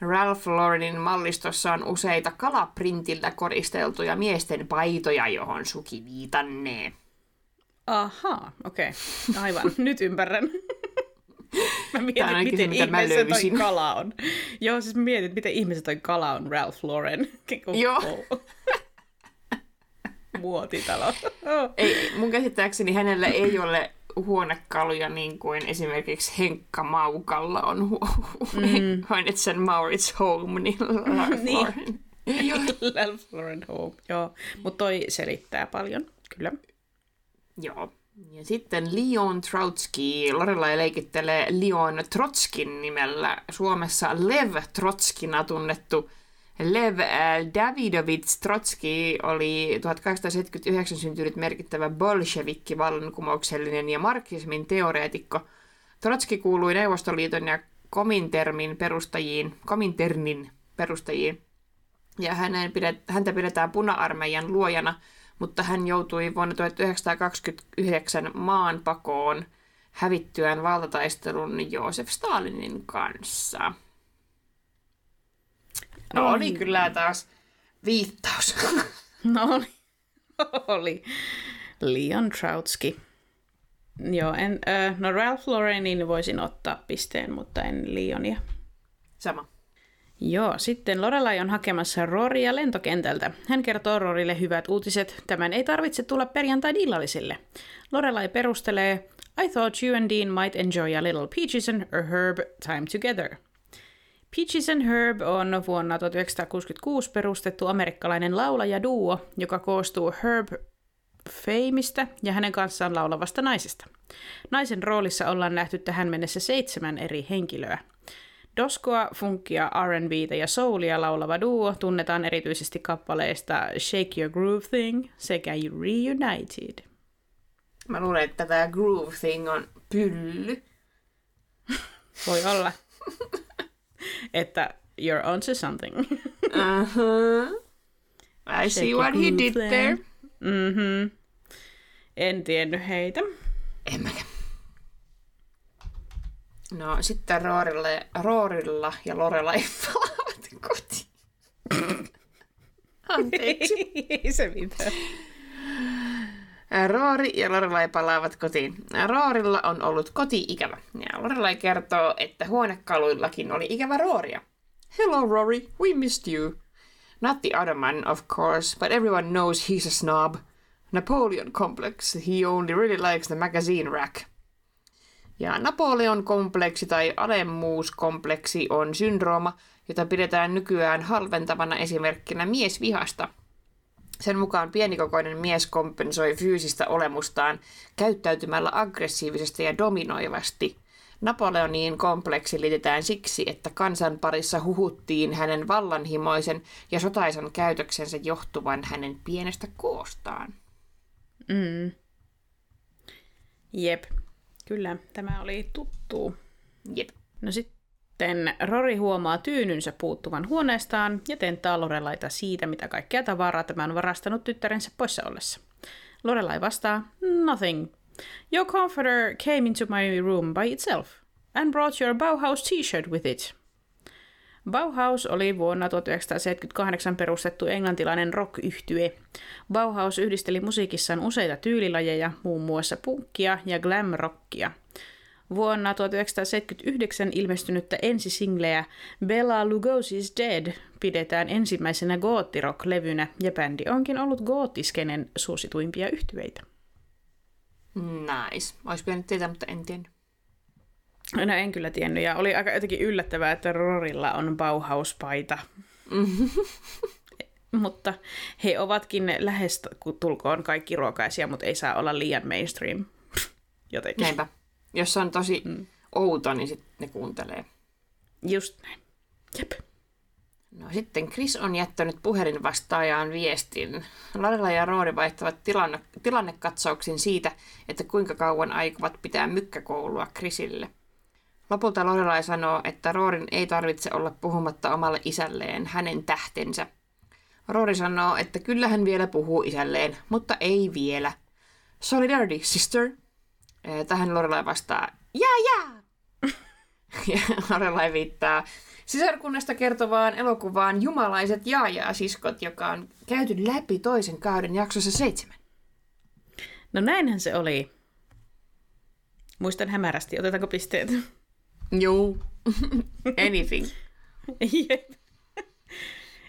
Ralph Laurenin mallistossa on useita kalaprintillä koristeltuja miesten paitoja, johon Suki viitannee. Aha, okei. Okay. Aivan, nyt ymmärrän. Mä mietin, Tämä miten ihmeessä toi kala on. Joo, siis mä mietin, miten ihmeessä toi kala on Ralph Lauren. Joo. Muotitalo. ei, mun käsittääkseni hänellä ei ole huonekaluja niin kuin esimerkiksi Henkka Maukalla on hu- mm. Hornets Maurits Home, niin Ralph niin. Lauren. Ralph Lauren Home, joo. Mutta toi selittää paljon, kyllä. Joo. Ja sitten Leon Trotsky. Lorelai leikittelee Leon Trotskin nimellä. Suomessa Lev Trotskina tunnettu Lev äh, Davidovits Trotsky oli 1879 syntynyt merkittävä bolshevikki, vallankumouksellinen ja marksismin teoreetikko. Trotsky kuului Neuvostoliiton ja Komintermin perustajiin, Kominternin perustajiin. Ja hänen pidet, häntä pidetään puna-armeijan luojana – mutta hän joutui vuonna 1929 maanpakoon hävittyään valtataistelun Joosef Stalinin kanssa. No oli kyllä taas viittaus. No oli. oli. Leon Troutski. Joo, en, äh, no Ralph Laurenin voisin ottaa pisteen, mutta en Leonia. Sama. Joo, sitten Lorelai on hakemassa Roria lentokentältä. Hän kertoo Rorille hyvät uutiset. Tämän ei tarvitse tulla perjantain illallisille. Lorelai perustelee, I thought you and Dean might enjoy a little peaches and herb time together. Peaches and Herb on vuonna 1966 perustettu amerikkalainen laulaja-duo, joka koostuu Herb Fameista ja hänen kanssaan laulavasta naisesta. Naisen roolissa ollaan nähty tähän mennessä seitsemän eri henkilöä. Doskoa, funkia, R&Btä ja soulia laulava duo tunnetaan erityisesti kappaleista Shake Your Groove Thing sekä Reunited. Mä luulen, että tämä Groove Thing on pylly. Voi olla. että you're onto something. Uh-huh. I see what he did there. Mhm. En tiennyt heitä. En mäkään. No sitten Roorilla, Roorilla ja Lorelai palaavat kotiin. Anteeksi. Ei se mitään. Roori ja Lorelai palaavat kotiin. Roorilla on ollut koti-ikävä. Ja Lorelai kertoo, että huonekaluillakin oli ikävä Rooria. Hello Rory, we missed you. Not the other man, of course, but everyone knows he's a snob. Napoleon complex, he only really likes the magazine rack. Ja Napoleon-kompleksi tai alemmuuskompleksi on syndrooma, jota pidetään nykyään halventavana esimerkkinä miesvihasta. Sen mukaan pienikokoinen mies kompensoi fyysistä olemustaan käyttäytymällä aggressiivisesti ja dominoivasti. Napoleoniin kompleksi liitetään siksi, että kansan parissa huhuttiin hänen vallanhimoisen ja sotaisan käytöksensä johtuvan hänen pienestä koostaan. Mm. Jep, kyllä tämä oli tuttu. Jep. No sitten Rory huomaa tyynynsä puuttuvan huoneestaan ja tentaa Lorelaita siitä, mitä kaikkea tavaraa tämä on varastanut tyttärensä poissa ollessa. Lorelai vastaa, nothing. Your comforter came into my room by itself and brought your Bauhaus t-shirt with it. Bauhaus oli vuonna 1978 perustettu englantilainen rock-yhtye. Bauhaus yhdisteli musiikissaan useita tyylilajeja, muun muassa punkkia ja glam-rockia. Vuonna 1979 ilmestynyttä ensisingleä Bella Lugosi's Dead pidetään ensimmäisenä goottirock-levynä ja bändi onkin ollut goottiskenen suosituimpia yhtyeitä. Nice. Olisi pitänyt tietää, mutta en tiennyt. No en kyllä tiennyt, ja oli aika jotenkin yllättävää, että Rorilla on Bauhaus-paita. mutta he ovatkin lähes tulkoon kaikki ruokaisia, mutta ei saa olla liian mainstream. Jotenkin. Näinpä. Jos se on tosi mm. outo, niin sitten ne kuuntelee. Just näin. Jep. No sitten Chris on jättänyt puhelinvastaajaan viestin. Lorela ja Roori vaihtavat tilanne, tilannekatsauksin siitä, että kuinka kauan aikovat pitää mykkäkoulua Chrisille. Lopulta Lorelai sanoo, että Roorin ei tarvitse olla puhumatta omalle isälleen, hänen tähtensä. Roori sanoo, että kyllä hän vielä puhuu isälleen, mutta ei vielä. Solidarity, sister. Tähän Lorelai vastaa, jää, jää. Ja Lorelai viittaa sisarkunnasta kertovaan elokuvaan Jumalaiset jaajaa-siskot, joka on käyty läpi toisen kauden jaksossa seitsemän. No näinhän se oli. Muistan hämärästi. Otetaanko pisteet? Joo. Anything. Jep.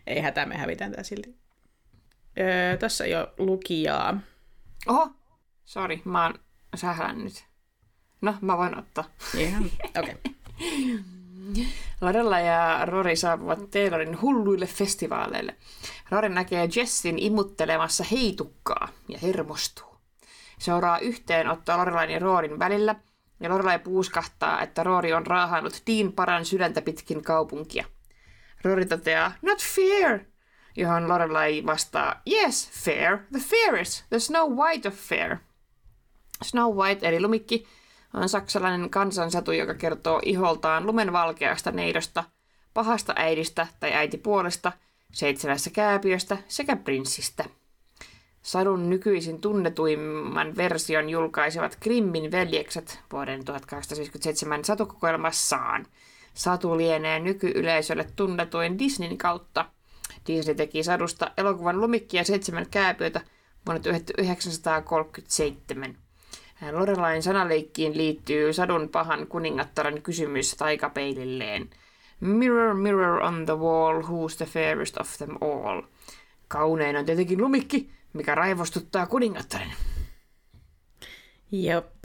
Ei hätää, me hävitään tää silti. Öö, tässä jo lukijaa. Oho, sori, mä oon sählännyt. No, mä voin ottaa. Ihan, okei. Okay. Lorella ja Rory saapuvat Taylorin hulluille festivaaleille. Rory näkee Jessin imuttelemassa heitukkaa ja hermostuu. Seuraa yhteenottoa Lorelain ja Roorin välillä, ja Lorelai puuskahtaa, että Rory on raahannut Dean paran sydäntä pitkin kaupunkia. Rory toteaa, not fair, johon Lorelai vastaa, yes, fair, the fairest, the Snow White of fair. Snow White, eli lumikki, on saksalainen kansansatu, joka kertoo iholtaan lumen valkeasta neidosta, pahasta äidistä tai äitipuolesta, seitsemässä kääpiöstä sekä prinssistä. Sadun nykyisin tunnetuimman version julkaisivat Grimmin veljekset vuoden 1857 satukokoelmassaan. Satu lienee nykyyleisölle tunnetuin Disneyn kautta. Disney teki sadusta elokuvan Lumikki ja seitsemän kääpiötä vuonna 1937. Lorelain sanaleikkiin liittyy sadun pahan kuningattaren kysymys taikapeililleen. Mirror, mirror on the wall, who's the fairest of them all. Kaunein on tietenkin lumikki, mikä raivostuttaa kuningattaren. Jop.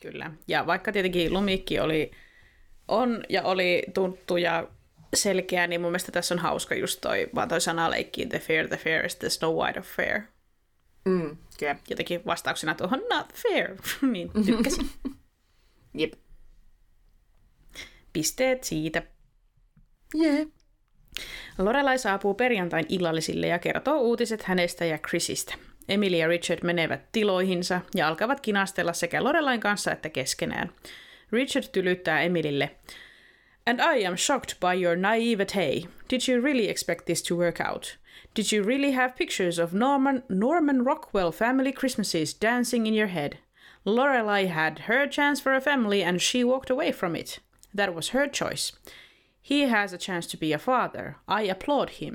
Kyllä. Ja vaikka tietenkin lumikki oli, on ja oli tuttu ja selkeä, niin mun mielestä tässä on hauska just toi, vaan toi sanaleikki, the fair, the fairest, the snow white of fair. Mm, kyllä. Jotenkin vastauksena tuohon not fair, niin tykkäsin. Jep. Pisteet siitä. Yeah. Lorelai saapuu perjantain illallisille ja kertoo uutiset hänestä ja Chrisistä. Emily ja Richard menevät tiloihinsa ja alkavat kinastella sekä Lorelain kanssa että keskenään. Richard tylyttää Emilylle. And I am shocked by your naivete. Did you really expect this to work out? Did you really have pictures of Norman, Norman Rockwell family Christmases dancing in your head? Lorelai had her chance for a family and she walked away from it. That was her choice. He has a chance to be a father. I applaud him.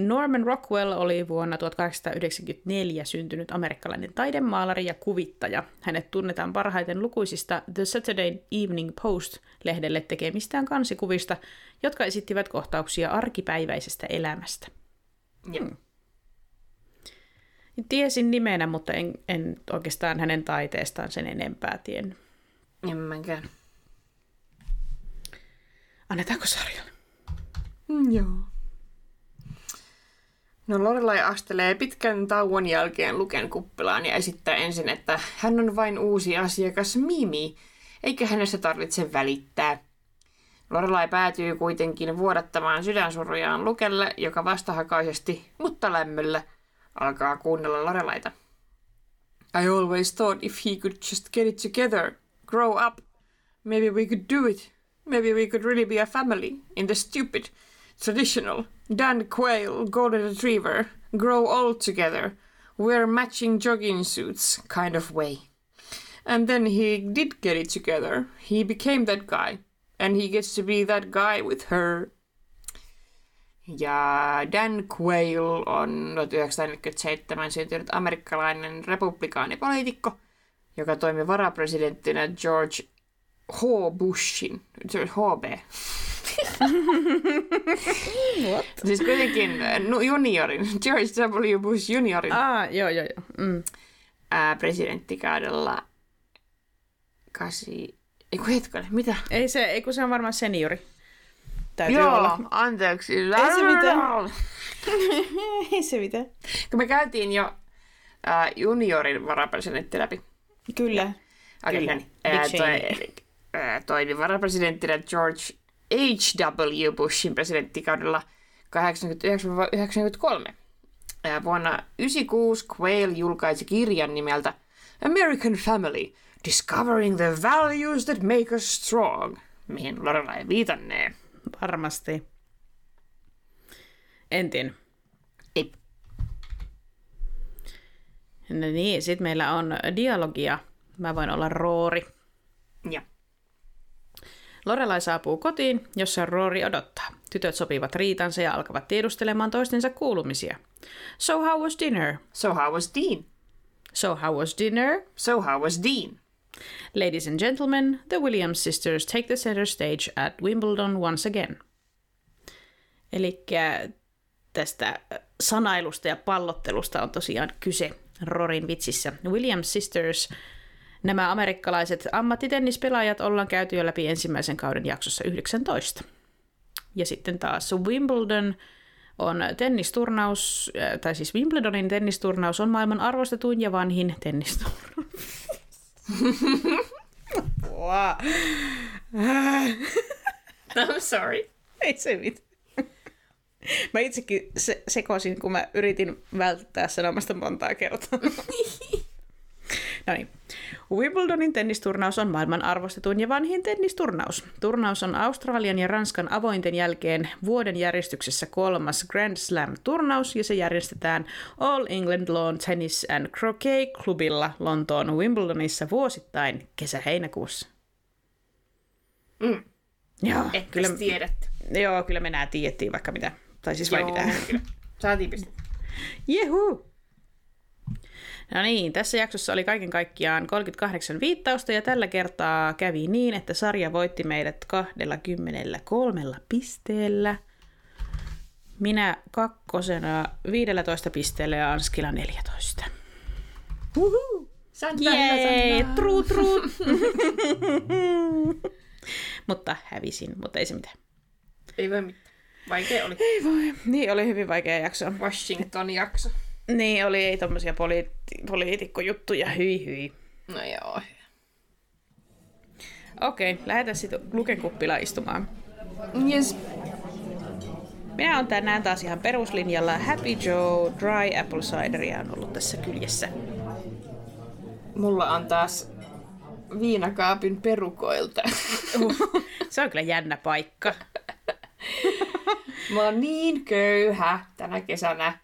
Norman Rockwell oli vuonna 1894 syntynyt amerikkalainen taidemaalari ja kuvittaja. Hänet tunnetaan parhaiten lukuisista The Saturday Evening Post-lehdelle tekemistään kansikuvista, jotka esittivät kohtauksia arkipäiväisestä elämästä. Jep. Tiesin nimenä, mutta en, en oikeastaan hänen taiteestaan sen enempää tiennyt. En mäkään. Annetaanko sarjalle? Mm, joo. No Lorelai astelee pitkän tauon jälkeen Luken kuppilaan ja esittää ensin, että hän on vain uusi asiakas Mimi, eikä hänestä tarvitse välittää. Lorelai päätyy kuitenkin vuodattamaan sydänsurujaan Lukelle, joka vastahakaisesti, mutta lämmöllä, alkaa kuunnella Lorelaita. I always thought if he could just get it together, grow up, maybe we could do it. Maybe we could really be a family in the stupid, traditional, Dan Quayle Golden Retriever, grow old together, wear matching jogging suits kind of way. And then he did get it together. He became that guy. And he gets to be that guy with her. Ja Dan Quayle on 1947 syntynyt amerikkalainen republikaanipoliitikko, joka toimi varapresidenttinä George H. Bushin, HB. What? Siis kuitenkin äh, juniorin, George W. Bush juniorin Ah, joo, joo, joo. Mm. ää, presidenttikaudella kasi... Eiku hetkinen, mitä? Ei se, ei kun se on varmaan seniori. Täytyy Joo, olla. anteeksi. Ei se mitään. ei se mitään. Kun me käytiin jo ää, juniorin varapresidentti läpi. Kyllä. Okei, Kyllä. no niin. Ää, toi, ää, toimi varapresidenttinä George H.W. Bushin presidenttikaudella 89-93. Ää, Vuonna 1996 Quayle julkaisi kirjan nimeltä American Family, Discovering the Values That Make Us Strong, mihin Lorelai viitannee. Varmasti. En tiedä. Ei. No niin, sitten meillä on dialogia. Mä voin olla Roori. Ja. Lorelai saapuu kotiin, jossa Roori odottaa. Tytöt sopivat riitansa ja alkavat tiedustelemaan toistensa kuulumisia. So how was dinner? So how was Dean? So how was dinner? So how was Dean? Ladies and gentlemen, the Williams sisters take the center stage at Wimbledon once again. Eli tästä sanailusta ja pallottelusta on tosiaan kyse Rorin vitsissä. Williams Sisters, nämä amerikkalaiset ammattitennispelaajat ollaan käyty jo läpi ensimmäisen kauden jaksossa 19. Ja sitten taas Wimbledon on tennisturnaus, äh, tai siis Wimbledonin tennisturnaus on maailman arvostetuin ja vanhin tennisturnaus. I'm sorry. Ei se mitään. Mä itsekin se- sekoisin, kun mä yritin välttää sanomasta montaa kertaa. no niin. Wimbledonin tennisturnaus on maailman arvostetuin ja vanhin tennisturnaus. Turnaus on Australian ja Ranskan avointen jälkeen vuoden järjestyksessä kolmas Grand Slam-turnaus ja se järjestetään All England Lawn Tennis and Croquet Clubilla Lontoon Wimbledonissa vuosittain kesä-heinäkuussa. Mm. Joo, kyllä, tiedät. joo, kyllä me nää tiedettiin vaikka mitä. Tai siis vai mitä. Saatiin pistettä. Jehu! No niin, tässä jaksossa oli kaiken kaikkiaan 38 viittausta ja tällä kertaa kävi niin, että sarja voitti meidät 23 pisteellä. Minä kakkosena 15 pisteellä ja Anskila 14. Uhu. Santa, Jee, true, true. mutta hävisin, mutta ei se mitään. Ei voi mitään. Vaikea oli. Ei voi. Niin, oli hyvin vaikea jakso. Washington-jakso. Niin, oli ei tommosia poliitti- poliitikkojuttuja, hyi hyi. No joo. Okei, lähdetään sitten Luken kuppilaan istumaan. Yes. Minä on tänään taas ihan peruslinjalla Happy Joe Dry Apple Cideria on ollut tässä kyljessä. Mulla on taas viinakaapin perukoilta. Se on kyllä jännä paikka. Mä oon niin köyhä tänä kesänä,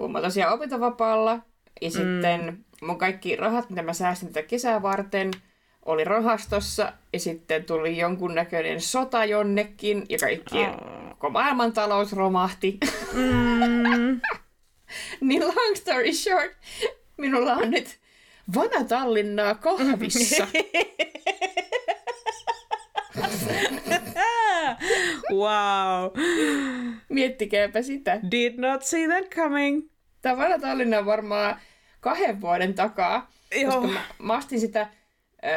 kun mä tosiaan opintovapaalla. Ja sitten mun kaikki rahat, mitä mä säästin tätä kesää varten, oli rahastossa. Ja sitten tuli jonkunnäköinen sota jonnekin. Ja kaikki, koko maailmantalous romahti. niin long story short, minulla on nyt Vana Tallinnaa kahvissa. wow. Miettikääpä sitä. Did not see that coming. Tämä Vana Tallinna on varmaan kahden vuoden takaa. Joo. Koska mä, mä astin sitä,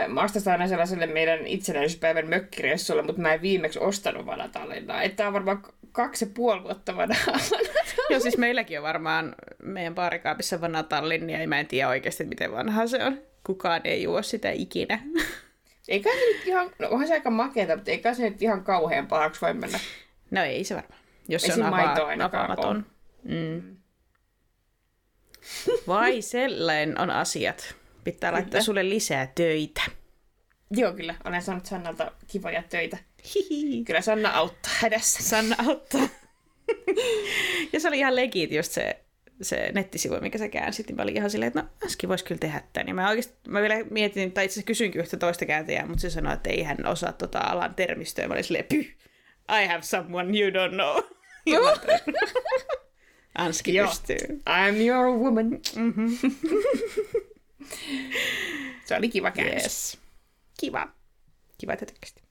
mä sitä aina sellaiselle meidän itsenäisyyspäivän mökkireissulle, mutta mä en viimeksi ostanut Vana Tallinnaa. Että tää on varmaan kaksi ja puoli vuotta vanhaa. Joo, siis meilläkin on varmaan meidän baarikaapissa vanha Tallinnia, ja mä en tiedä oikeasti, miten vanha se on. Kukaan ei juo sitä ikinä. eikä se nyt ihan, no onhan se aika makeeta, mutta eikä se nyt ihan kauhean pahaksi voi mennä. No ei se varmaan, jos Ei se on avaamaton. Mm. Vai sellainen on asiat. Pitää laittaa Kyllä. sulle lisää töitä. Joo, kyllä. Olen saanut Sannalta kivoja töitä. Hihi. Kyllä Sanna auttaa hädässä. Sanna auttaa. ja se oli ihan legit just se, se nettisivu, mikä sä käänsit, niin mä olin ihan silleen, että no Aski voisi kyllä tehdä tämän. Ja mä oikeasti, mä vielä mietin, tai itse asiassa kysyinkin yhtä toista kääntäjää, mutta se sanoi, että ei hän osaa tota alan termistöä. Mä olin silleen, pyh, I have someone you don't know. Anski Joo. pystyy. I'm your woman. Mm-hmm. Se oli kiva käännös. Yes. Kiva. Kiva, että tykkäsit.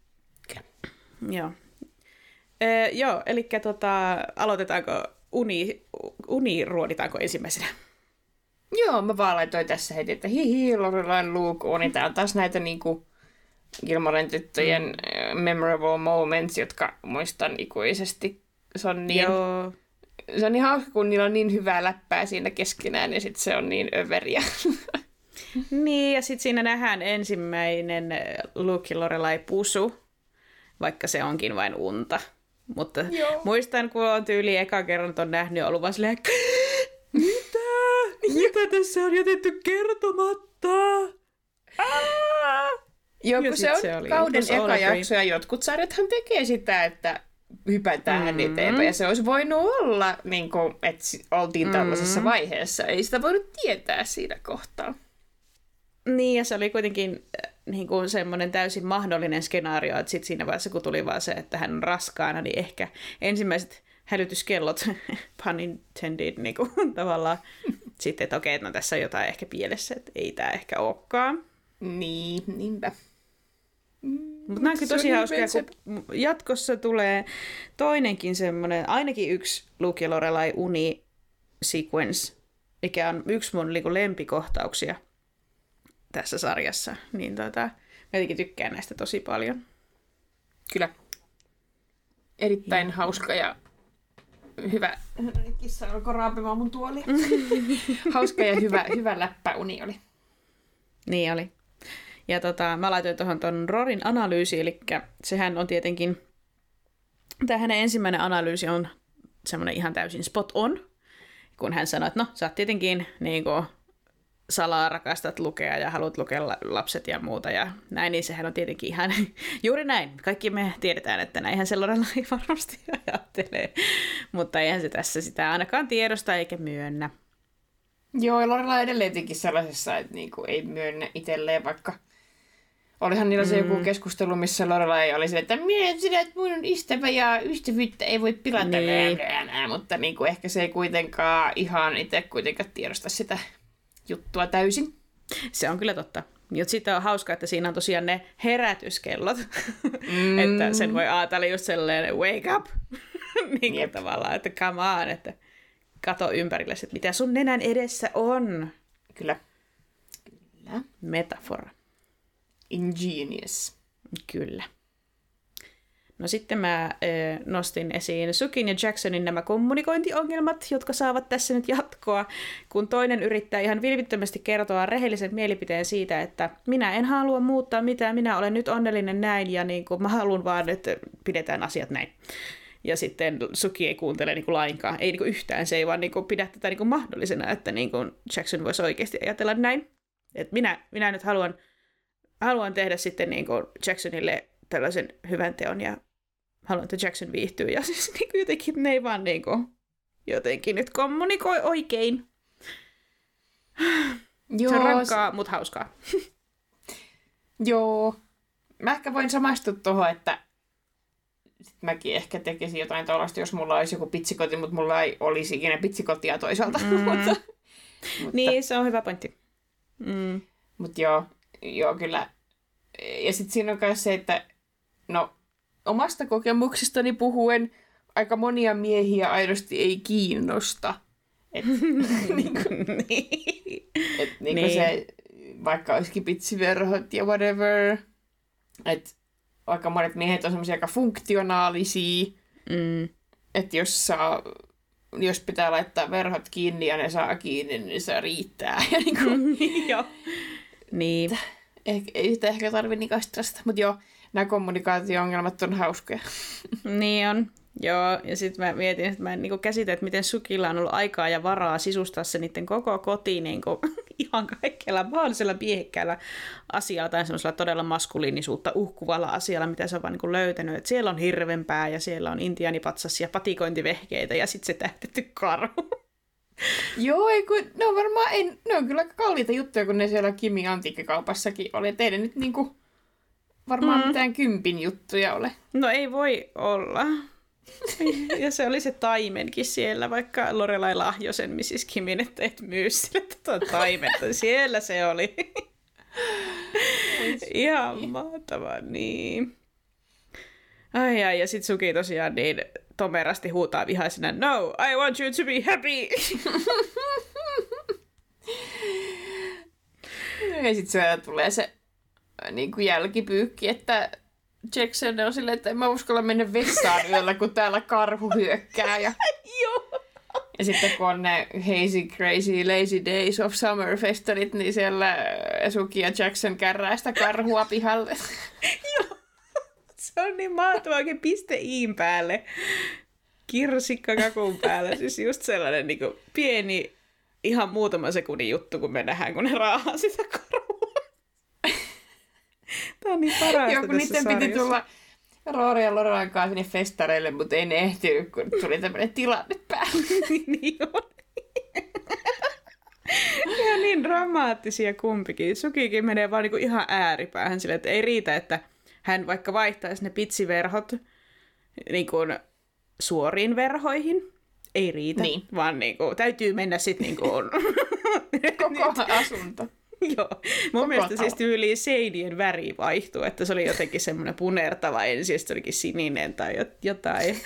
Kyllä. Joo. Öö, joo, eli tota, aloitetaanko uni, uni ruoditaanko ensimmäisenä? Joo, mä vaan laitoin tässä heti, että hihi, Lorelain Luke on. Tää on taas näitä niinku Gilmoren tyttöjen mm. memorable moments, jotka muistan ikuisesti. Se on, niin, Joo. Se on niin hauska, kun niillä on niin hyvää läppää siinä keskenään ja sit se on niin överiä. Niin, ja sitten siinä nähdään ensimmäinen Luke ja Lorelai pusu, vaikka se onkin vain unta. Mutta Joo. muistan, kun on tyyli eka kerran on nähnyt ja ollut vaan silleen, mitä? Mitä tässä on jätetty kertomatta? Aa! Joo, kun se on se oli kauden eka jakso ja jotkut sarjathan tekee sitä, että hypätään Mm-hmm. mm. eteenpäin. Ja se olisi voinut olla, niin kuin, että oltiin tällaisessa Mm-hmm. vaiheessa. Ei sitä voinut tietää siinä kohtaa. Niin, ja se oli kuitenkin äh, niin kuin semmoinen täysin mahdollinen skenaario, että sitten siinä vaiheessa, kun tuli vaan se, että hän on raskaana, niin ehkä ensimmäiset hälytyskellot, pun intended, niin kuin, tavallaan sitten, että okei, no tässä on jotain ehkä pielessä, että ei tämä ehkä olekaan. Niin, niinpä. Mutta nämä on tosi hauskaa, kun jatkossa tulee toinenkin semmoinen, ainakin yksi Luke ja Lorelai uni sequence, mikä on yksi mun niinku lempikohtauksia tässä sarjassa. Niin tota, mä jotenkin tykkään näistä tosi paljon. Kyllä. Erittäin hauska ja hyvä. Kissa alkoi raapimaan mun tuoli. hauska ja hyvä, hyvä läppäuni oli. Niin oli. Ja tota, mä laitoin tuohon ton Rorin analyysi, eli sehän on tietenkin, tämä hänen ensimmäinen analyysi on semmoinen ihan täysin spot on, kun hän sanoi, että no, sä oot tietenkin niin kuin, salaa rakastat lukea ja haluat lukea la- lapset ja muuta ja näin, niin sehän on tietenkin ihan juuri näin. Kaikki me tiedetään, että näinhän se Lorelai varmasti ajattelee, mutta eihän se tässä sitä ainakaan tiedosta eikä myönnä. Joo, ja Lorela on edelleen sellaisessa, että niinku ei myönnä itselleen, vaikka olihan niillä se joku keskustelu, missä Lorela ei oli sille, että minä sinä, että mun ystävä ja ystävyyttä ei voi pilata, Niin. niin. mutta niinku ehkä se ei kuitenkaan ihan itse kuitenkaan tiedosta sitä juttua täysin. Se on kyllä totta. Mutta sitten on hauska, että siinä on tosiaan ne herätyskellot, mm. että sen voi ajatella just sellainen wake up, niin kuin tavallaan, että come on, että kato ympärille, että mitä sun nenän edessä on. Kyllä. Kyllä. Metafora. Ingenious. Kyllä. No sitten mä nostin esiin Sukin ja Jacksonin nämä kommunikointiongelmat, jotka saavat tässä nyt jatkoa, kun toinen yrittää ihan vilvittömästi kertoa rehellisen mielipiteen siitä, että minä en halua muuttaa mitään, minä olen nyt onnellinen näin ja niin kuin, mä haluan vaan, että pidetään asiat näin. Ja sitten Suki ei kuuntele niin kuin lainkaan, ei niin kuin yhtään, se ei vaan niin kuin pidä tätä niin kuin mahdollisena, että niin kuin Jackson voisi oikeasti ajatella näin. Et minä, minä nyt haluan, haluan tehdä sitten niin kuin Jacksonille tällaisen hyvän teon ja haluan, että Jackson viihtyy. Ja siis niin kuin jotenkin ne ei vaan niin kuin, jotenkin nyt kommunikoi oikein. Joo, se on rankkaa, se... mutta hauskaa. Joo. Mä ehkä voin samastua tuohon, että sit mäkin ehkä tekisin jotain tuollaista, jos mulla olisi joku pitsikoti, mutta mulla ei olisi ikinä pitsikotia toisaalta. Mm. mutta, niin, se on hyvä pointti. Mm. Mutta joo, joo, kyllä. Ja sitten siinä on myös se, että no, omasta kokemuksestani puhuen aika monia miehiä aidosti ei kiinnosta. Et, niin kuin, et, niin niin. se, vaikka olisikin pitsiverhot ja whatever, että aika monet miehet on semmoisia aika funktionaalisia, mm. että jos saa jos pitää laittaa verhot kiinni ja ne saa kiinni, niin se riittää. Ja niin kuin, joo. Niin. Eh, ei sitä ehkä tarvitse niin mutta joo, nämä kommunikaatio-ongelmat on hauskoja. niin on. Joo, ja sitten mä mietin, että mä en niin käsitä, että miten Sukilla on ollut aikaa ja varaa sisustaa se niiden koko koti niin kuin, ihan kaikella mahdollisella miehekkäällä asialla tai semmoisella todella maskuliinisuutta uhkuvalla asialla, mitä se on vaan niin löytänyt. Että siellä on hirvenpää ja siellä on intianipatsas ja patikointivehkeitä ja sitten se tähtetty karhu. Joo, ei kun, ne on varmaan, ei, ne on kyllä kalliita juttuja, kun ne siellä Kimi antiikkikaupassakin oli. Teidän nyt niinku varmaan mm. mitään kympin juttuja ole. No ei voi olla. ja se oli se taimenkin siellä, vaikka Lorelai lahjo sen Mrs. Kimin, että et myy sille tätä taimenta. Siellä se oli. Ihan mahtavaa, niin. Ai ai, ja sit Suki tosiaan niin tomerasti huutaa vihaisena, No, I want you to be happy! ja sit se tulee se niin kuin jälkipyykki, että Jackson on silleen, että en mä uskalla mennä vessaan yöllä, kun täällä karhu hyökkää. Ja, Joo. ja sitten kun on ne hazy, crazy, lazy days of summer festarit, niin siellä Suki ja Jackson kärrää sitä karhua pihalle. Joo. Se on niin mahtavaa oikein piste iin päälle. Kirsikka kakun päällä. Siis just sellainen niin kuin, pieni, ihan muutama sekunnin juttu, kun me nähdään, kun ne raahaa sitä karhua. Tämä on niin parasta Joo, kun niiden sarjassa. piti tulla Roori ja Lorelan kanssa sinne festareille, mutta ei ne ehtinyt, kun tuli tämmöinen tilanne päälle. niin on. ja niin dramaattisia kumpikin. Sukikin menee vaan niinku ihan ääripäähän sille, että ei riitä, että hän vaikka vaihtaisi ne pitsiverhot niin kuin suoriin verhoihin. Ei riitä, niin. vaan niin kuin, täytyy mennä sitten niin kuin... Koko asunto. Joo. Mun Koko mielestä talo. siis tyyliin seinien väri vaihtui, että se oli jotenkin semmoinen punertava ensin, se olikin sininen tai jotain.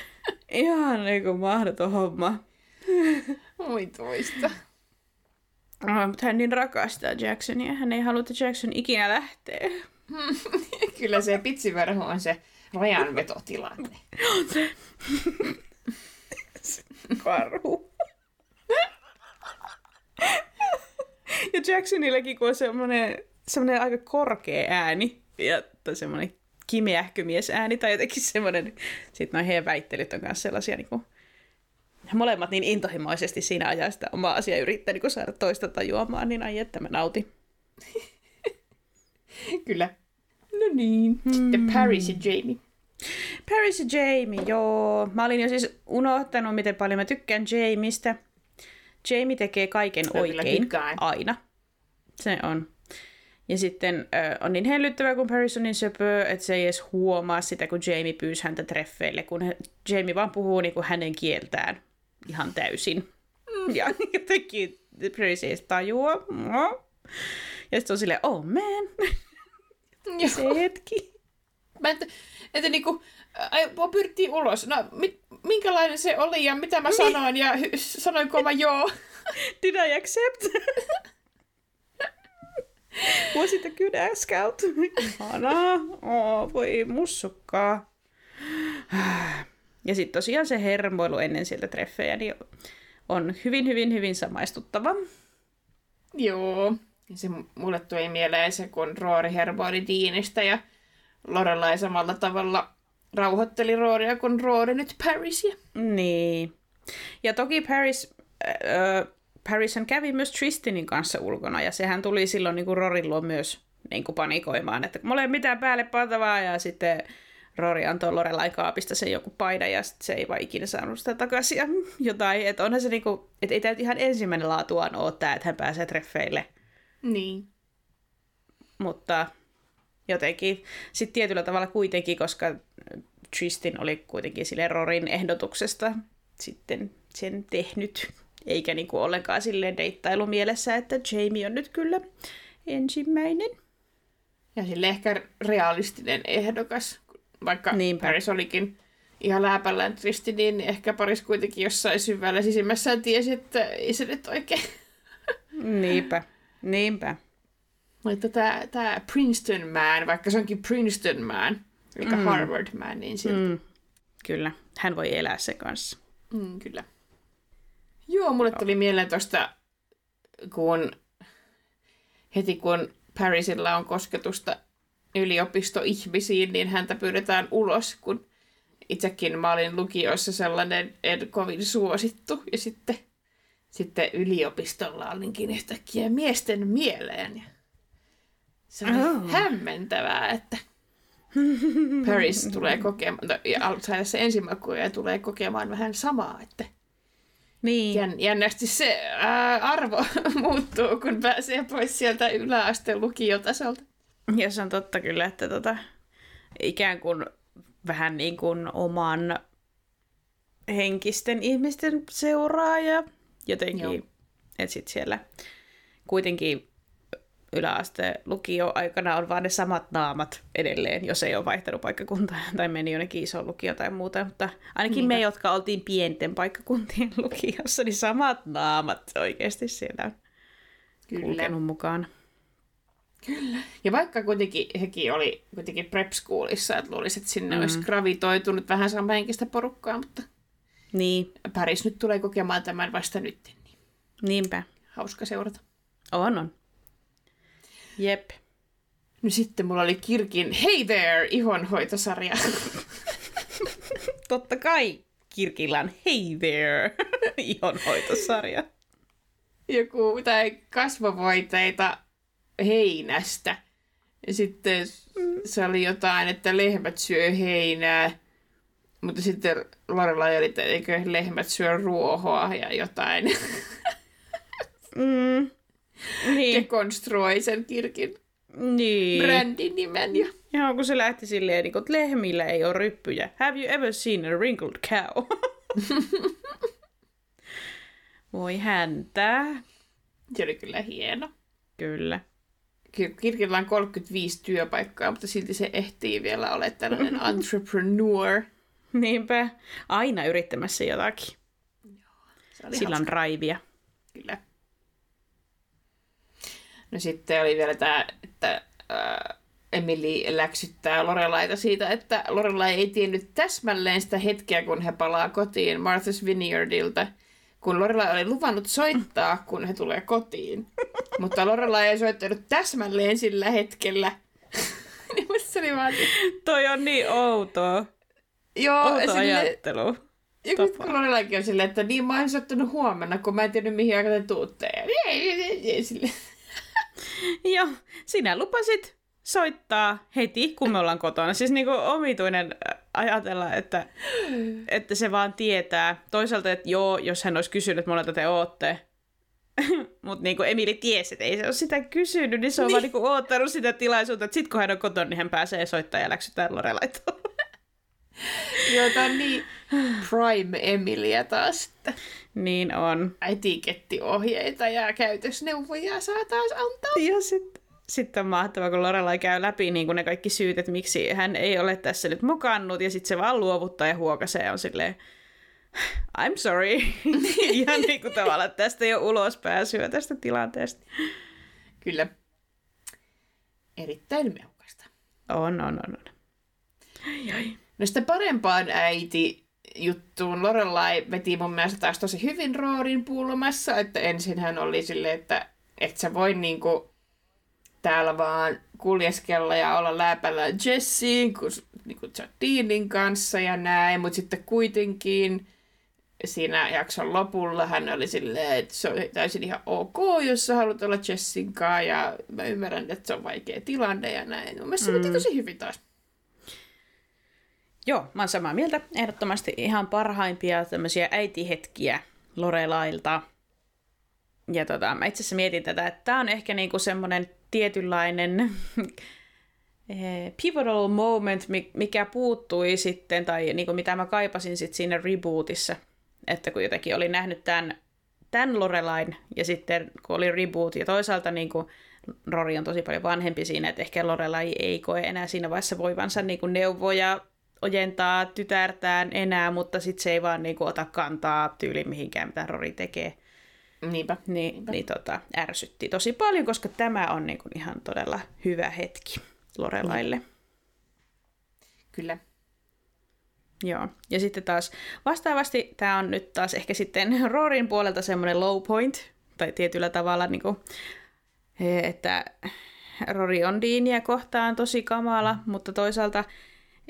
Ihan niin kuin mahdoton homma. Oi toista. Oh, mutta hän niin rakastaa Jacksonia. Hän ei halua, että Jackson ikinä lähtee. Kyllä se pitsiverho on se rajanvetotilanne. On se. Karhu. ja Jacksonillekin, kun on semmoinen, semmoinen aika korkea ääni ja semmoinen kimeähkömies ääni tai jotenkin semmoinen, sitten noin heidän väittelyt on myös sellaisia niin kuin, molemmat niin intohimoisesti siinä ajaa sitä omaa asiaa yrittää niin saada toista tajuamaan, niin ai että mä nautin. Kyllä. No niin. Sitten hmm. Paris ja Jamie. Paris ja Jamie, joo. Mä olin jo siis unohtanut, miten paljon mä tykkään Jamiestä. Jamie tekee kaiken oikein aina. Se on. Ja sitten äh, on niin hellyttävää, kun Paris on niin söpö, että se ei edes huomaa sitä, kun Jamie pyysi häntä treffeille, kun he, Jamie vaan puhuu niin kuin hänen kieltään ihan täysin. Mm. Ja jotenkin Paris ei tajua. Ja sitten on silleen, oh man. se hetki. Mä että, että niinku, ai, pyrttiin ulos. No, mi, minkälainen se oli ja mitä mä niin. sanoin ja hy, sanoinko mä joo. Did I accept? Was it a good ass scout? Ihanaa. Oh, voi mussukkaa. Ja sitten tosiaan se hermoilu ennen sieltä treffejä niin on hyvin, hyvin, hyvin samaistuttava. Joo. Se mulle tuli mieleen se, kun Roori hermoili Deanista ja Lorelai samalla tavalla rauhoitteli Rooria, kun Roori nyt Parisia. Niin. Ja toki Paris, äh, Parishan kävi myös Tristanin kanssa ulkona, ja sehän tuli silloin niin kuin Rorin luo myös niin kuin panikoimaan, että mulla ei mitään päälle pantavaa, ja sitten Rory antoi Lorelain kaapista sen joku paida ja se ei vaan ikinä saanut sitä takaisin ja jotain. Että onhan se niinku, että ei tämä ihan ensimmäinen laatuaan ole tämä, että hän pääsee treffeille. Niin. Mutta jotenkin sitten tietyllä tavalla kuitenkin, koska Tristin oli kuitenkin sille Rorin ehdotuksesta sitten sen tehnyt, eikä niinku ollenkaan silleen deittailu mielessä, että Jamie on nyt kyllä ensimmäinen. Ja sille ehkä realistinen ehdokas, vaikka Niinpä. Paris olikin ihan läpällään tristi, niin ehkä Paris kuitenkin jossain syvällä sisimmässään tiesi, että ei se nyt oikein. Niinpä, niinpä. Mutta tämä, tämä Princeton man, vaikka se onkin Princeton man, eli mm. Harvard man, niin silti. Mm. Kyllä, hän voi elää se kanssa. Mm, kyllä. Joo, mulle tuli mieleen tuosta, kun heti kun Parisilla on kosketusta yliopistoihmisiin, niin häntä pyydetään ulos, kun itsekin mä olin lukioissa sellainen en kovin suosittu. Ja sitten, sitten yliopistolla olinkin yhtäkkiä miesten mieleen. Ja se on oh. hämmentävää, että Paris tulee kokemaan, ja ensimmäinen ja tulee kokemaan vähän samaa, että niin. Jän, jännästi se ää, arvo muuttuu, kun pääsee pois sieltä yläasteen lukiotasolta. Ja se on totta kyllä, että tota, ikään kuin vähän niin kuin oman henkisten ihmisten seuraaja jotenkin. Että sitten siellä kuitenkin yläaste lukio aikana on vaan ne samat naamat edelleen, jos ei ole vaihtanut paikkakuntaa tai meni jonnekin iso lukio tai muuta. Mutta ainakin Niinpä. me, jotka oltiin pienten paikkakuntien lukiossa, niin samat naamat oikeasti siellä on Kyllä. kulkenut mukaan. Kyllä. Ja vaikka kuitenkin hekin oli kuitenkin prep schoolissa, että luulisi, että sinne mm. olisi gravitoitunut vähän samanhenkistä porukkaa, mutta niin. Paris nyt tulee kokemaan tämän vasta nyt. Niin Niinpä. Hauska seurata. On, on. Jep. No sitten mulla oli Kirkin Hey There ihonhoitosarja. Totta kai Kirkillä on Hey There ihonhoitosarja. Joku tai kasvovoiteita heinästä. Ja sitten se oli jotain, että lehmät syö heinää. Mutta sitten Lorelai oli, että eikö lehmät syö ruohoa ja jotain. Mm. Niin. Dekonstruoi sen kirkin niin. brändin nimen. Ja... Joo, kun se lähti silleen, niin että lehmillä ei ole ryppyjä. Have you ever seen a wrinkled cow? Voi häntä. Se oli kyllä hieno. Kyllä. Kirkillä on 35 työpaikkaa, mutta silti se ehtii vielä olla tällainen entrepreneur. Niinpä. Aina yrittämässä jotakin. Joo, Sillä on raivia. Kyllä. No sitten oli vielä tämä, että äh, Emily läksyttää Lorelaita siitä, että Lorelai ei tiennyt täsmälleen sitä hetkeä, kun he palaa kotiin Martha's Vineyardilta – kun Lorelai oli luvannut soittaa, kun he tulee kotiin. Mutta Lorelai ei soittanut täsmälleen sillä hetkellä. niin se oli vaan... Toi on niin outoa. Joo, Outo sille... ajattelu. Ja kun on silleen, että niin mä oon soittanut huomenna, kun mä en tiedä mihin aikaan te tuutte. Joo, sinä lupasit soittaa heti, kun me ollaan kotona. Siis niinku omituinen ajatella, että, että se vaan tietää. Toisaalta, että joo, jos hän olisi kysynyt, että monelta te ootte, mutta niin kuin Emili tiesi, että ei se ole sitä kysynyt, niin se on niin. vaan niin kuin oottanut sitä tilaisuutta, että sit kun hän on kotona, niin hän pääsee soittamaan ja läksytään Lorelaitoon. On niin Prime Emilia taas, että Niin on. etikettiohjeita ja käytösneuvoja saa taas antaa. Ja sitten sitten on mahtavaa, kun Lorelai käy läpi niin kuin ne kaikki syyt, että miksi hän ei ole tässä nyt mokannut, ja sitten se vaan luovuttaa ja huokasee ja on silleen, I'm sorry. Ihan niin kuin tavallaan, että tästä ei ole ulospääsyä tästä tilanteesta. Kyllä. Erittäin mehukasta. On, on, on, on. Ai, ai. No sitten parempaan äiti juttuun Lorelai veti mun mielestä taas tosi hyvin Roorin pulmassa, että ensin hän oli silleen, että et sä voi niinku täällä vaan kuljeskella ja olla läpällä Jessiin, kun niinku Deanin kanssa ja näin, mutta sitten kuitenkin siinä jakson lopulla hän oli silleen, että se on täysin ihan ok, jos sä haluat olla Jessin kanssa ja mä ymmärrän, että se on vaikea tilanne ja näin. Mun mielestä se mm. tosi hyvin taas. Joo, mä oon samaa mieltä. Ehdottomasti ihan parhaimpia tämmöisiä äitihetkiä Lorelailta. Ja tota, mä itse asiassa mietin tätä, että tää on ehkä niinku semmoinen tietynlainen eh, pivotal moment, mikä puuttui sitten, tai niinku mitä mä kaipasin sitten siinä rebootissa. Että kun jotenkin oli nähnyt tämän, tämän Lorelain, ja sitten kun oli reboot, ja toisaalta niinku Rory on tosi paljon vanhempi siinä, että ehkä Lorelai ei koe enää siinä vaiheessa voivansa niinku neuvoja ojentaa tytärtään enää, mutta sitten se ei vaan niinku ota kantaa tyyli mihinkään, mitä Rory tekee. Niinpä. Niin, Niinpä. niin tota, ärsytti tosi paljon, koska tämä on niinku ihan todella hyvä hetki Lorelaille. Kyllä. Joo. Ja sitten taas vastaavasti tämä on nyt taas ehkä sitten Rorin puolelta semmoinen low point, tai tietyllä tavalla, niin kuin, että Rory on Deania kohtaan tosi kamala, mutta toisaalta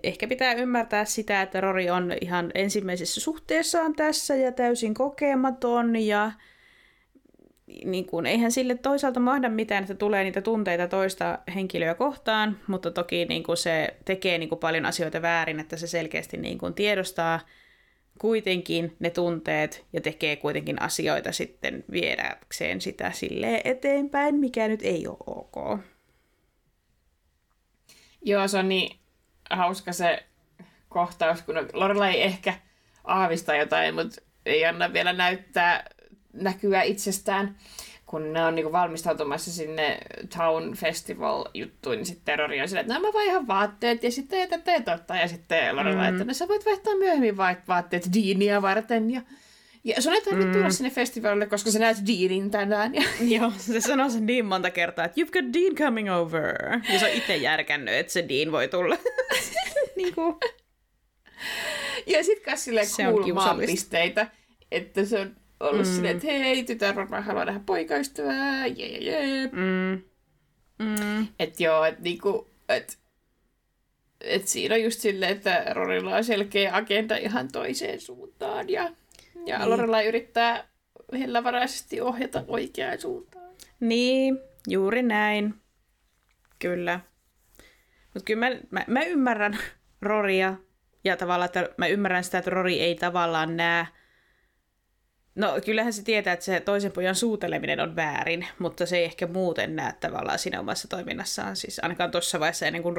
ehkä pitää ymmärtää sitä, että Rory on ihan ensimmäisessä suhteessaan tässä ja täysin kokematon ja niin kuin, eihän sille toisaalta mahda mitään, että tulee niitä tunteita toista henkilöä kohtaan, mutta toki niin kuin se tekee niin kuin paljon asioita väärin, että se selkeästi niin kuin tiedostaa kuitenkin ne tunteet ja tekee kuitenkin asioita sitten viedäkseen sitä sille eteenpäin, mikä nyt ei ole ok. Joo, se on niin hauska se kohtaus, kun Lorelai ei ehkä aavista jotain, mutta ei anna vielä näyttää näkyä itsestään, kun ne on niinku valmistautumassa sinne Town Festival-juttuun, niin sitten terrori on sillä, että no mä vaihan vaatteet ja sitten tätä totta. Ja sitten Lorelai, mm. että no sä voit vaihtaa myöhemmin vaatteet Deania varten ja ja sun ei tarvitse mm. tulla sinne festivalille, koska sä näet Deanin tänään. Ja... Joo, se sanoo sen niin monta kertaa, että you've got Dean coming over. Ja se on itse järkännyt, että se Dean voi tulla. niin kuin. Ja sit kas silleen cool pisteitä, että se on ollut mm. silleen, että hei, tytär varmaan haluaa nähdä poikaystävää, jee, jee, jee. Mm. Mm. Että joo, että niinku, että et siinä on just silleen, että Rorilla on selkeä agenda ihan toiseen suuntaan ja, ja niin. Lorella yrittää hellävaraisesti ohjata oikeaan suuntaan. Niin, juuri näin. Kyllä. Mutta kyllä mä, mä, mä ymmärrän Roria ja tavallaan, että mä ymmärrän sitä, että Rori ei tavallaan näe No kyllähän se tietää, että se toisen pojan suuteleminen on väärin, mutta se ei ehkä muuten näe tavallaan siinä omassa toiminnassaan. Siis ainakaan tuossa vaiheessa ennen kuin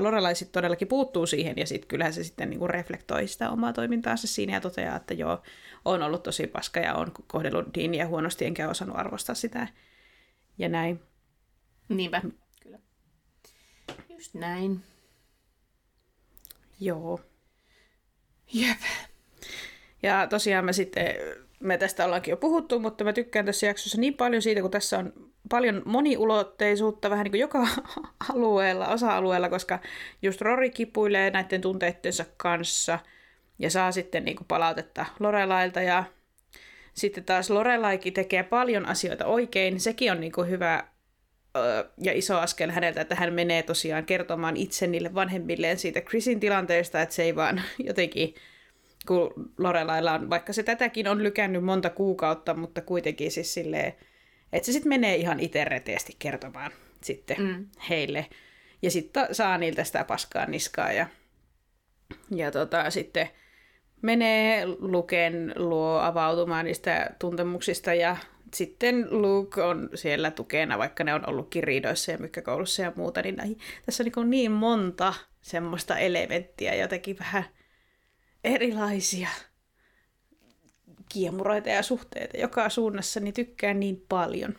Lorelai sitten todellakin puuttuu siihen ja sitten kyllähän se sitten niin kuin reflektoi sitä omaa toimintaansa siinä ja toteaa, että joo, on ollut tosi paska ja on kohdellut Deania huonosti enkä osannut arvostaa sitä ja näin. Niinpä, kyllä. Just näin. Joo. Jep. Ja tosiaan me sitten me tästä ollaankin jo puhuttu, mutta mä tykkään tässä jaksossa niin paljon siitä, kun tässä on paljon moniulotteisuutta vähän niin kuin joka alueella, osa-alueella, koska just Rory kipuilee näiden tunteittensa kanssa ja saa sitten niin kuin palautetta Lorelailta ja sitten taas Lorelaikin tekee paljon asioita oikein. Sekin on niin kuin hyvä ja iso askel häneltä, että hän menee tosiaan kertomaan itse niille vanhemmilleen siitä Chrisin tilanteesta, että se ei vaan jotenkin kun Lorelailla on, vaikka se tätäkin on lykännyt monta kuukautta, mutta kuitenkin siis silleen, että se sitten menee ihan itse reteesti kertomaan sitten mm. heille. Ja sitten saa niiltä sitä paskaa niskaa ja, ja tota, sitten menee Luken luo avautumaan niistä tuntemuksista ja sitten Luke on siellä tukena, vaikka ne on ollut riidoissa ja mykkäkoulussa ja muuta, niin näin, tässä on niin, niin monta semmoista elementtiä jotenkin vähän – erilaisia kiemuroita ja suhteita joka suunnassa, niin tykkään niin paljon.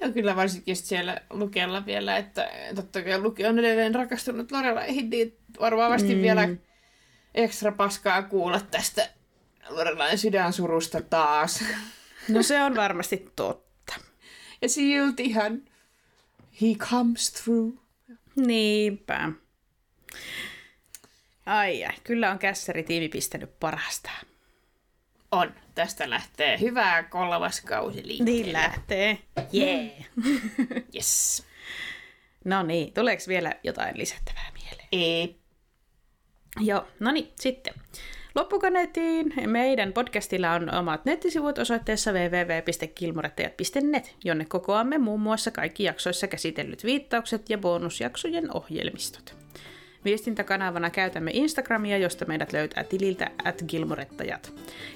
Ja kyllä varsinkin siellä Lukella vielä, että totta kai Luki on edelleen rakastunut Lorelaihin, niin varmasti mm. vielä ekstra paskaa kuulla tästä Lorelain sydänsurusta taas. No se on varmasti totta. ja siltihän he comes through. Niinpä. Ai ai, kyllä on kässäritiimi pistänyt parasta. On. Tästä lähtee hyvää kolmas kausi liikkeelle. Niin lähtee. Jee. Yeah. yes. No niin, tuleeko vielä jotain lisättävää mieleen? Ei. Joo, no niin, sitten. Loppukaneettiin meidän podcastilla on omat nettisivut osoitteessa www.kilmurettajat.net, jonne kokoamme muun muassa kaikki jaksoissa käsitellyt viittaukset ja bonusjaksojen ohjelmistot. Viestintäkanavana käytämme Instagramia, josta meidät löytää tililtä at Gilmorettajat.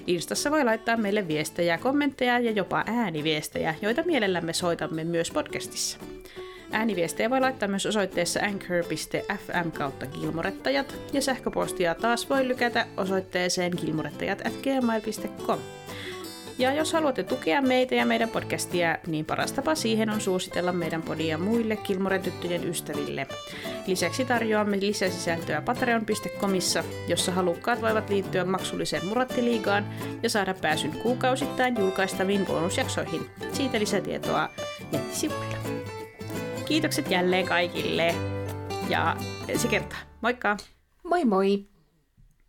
Instassa voi laittaa meille viestejä, kommentteja ja jopa ääniviestejä, joita mielellämme soitamme myös podcastissa. Ääniviestejä voi laittaa myös osoitteessa anchor.fm kautta gilmorettajat ja sähköpostia taas voi lykätä osoitteeseen gilmorettajat.gmail.com. Ja jos haluatte tukea meitä ja meidän podcastia, niin paras tapa siihen on suositella meidän podia muille Kilmoren-tyttöjen ystäville. Lisäksi tarjoamme lisäsisältöä patreon.comissa, jossa halukkaat voivat liittyä maksulliseen Murattiliigaan ja saada pääsyn kuukausittain julkaistaviin bonusjaksoihin. Siitä lisätietoa nettisivuilla. Kiitokset jälleen kaikille ja ensi kertaa. Moikka! Moi moi!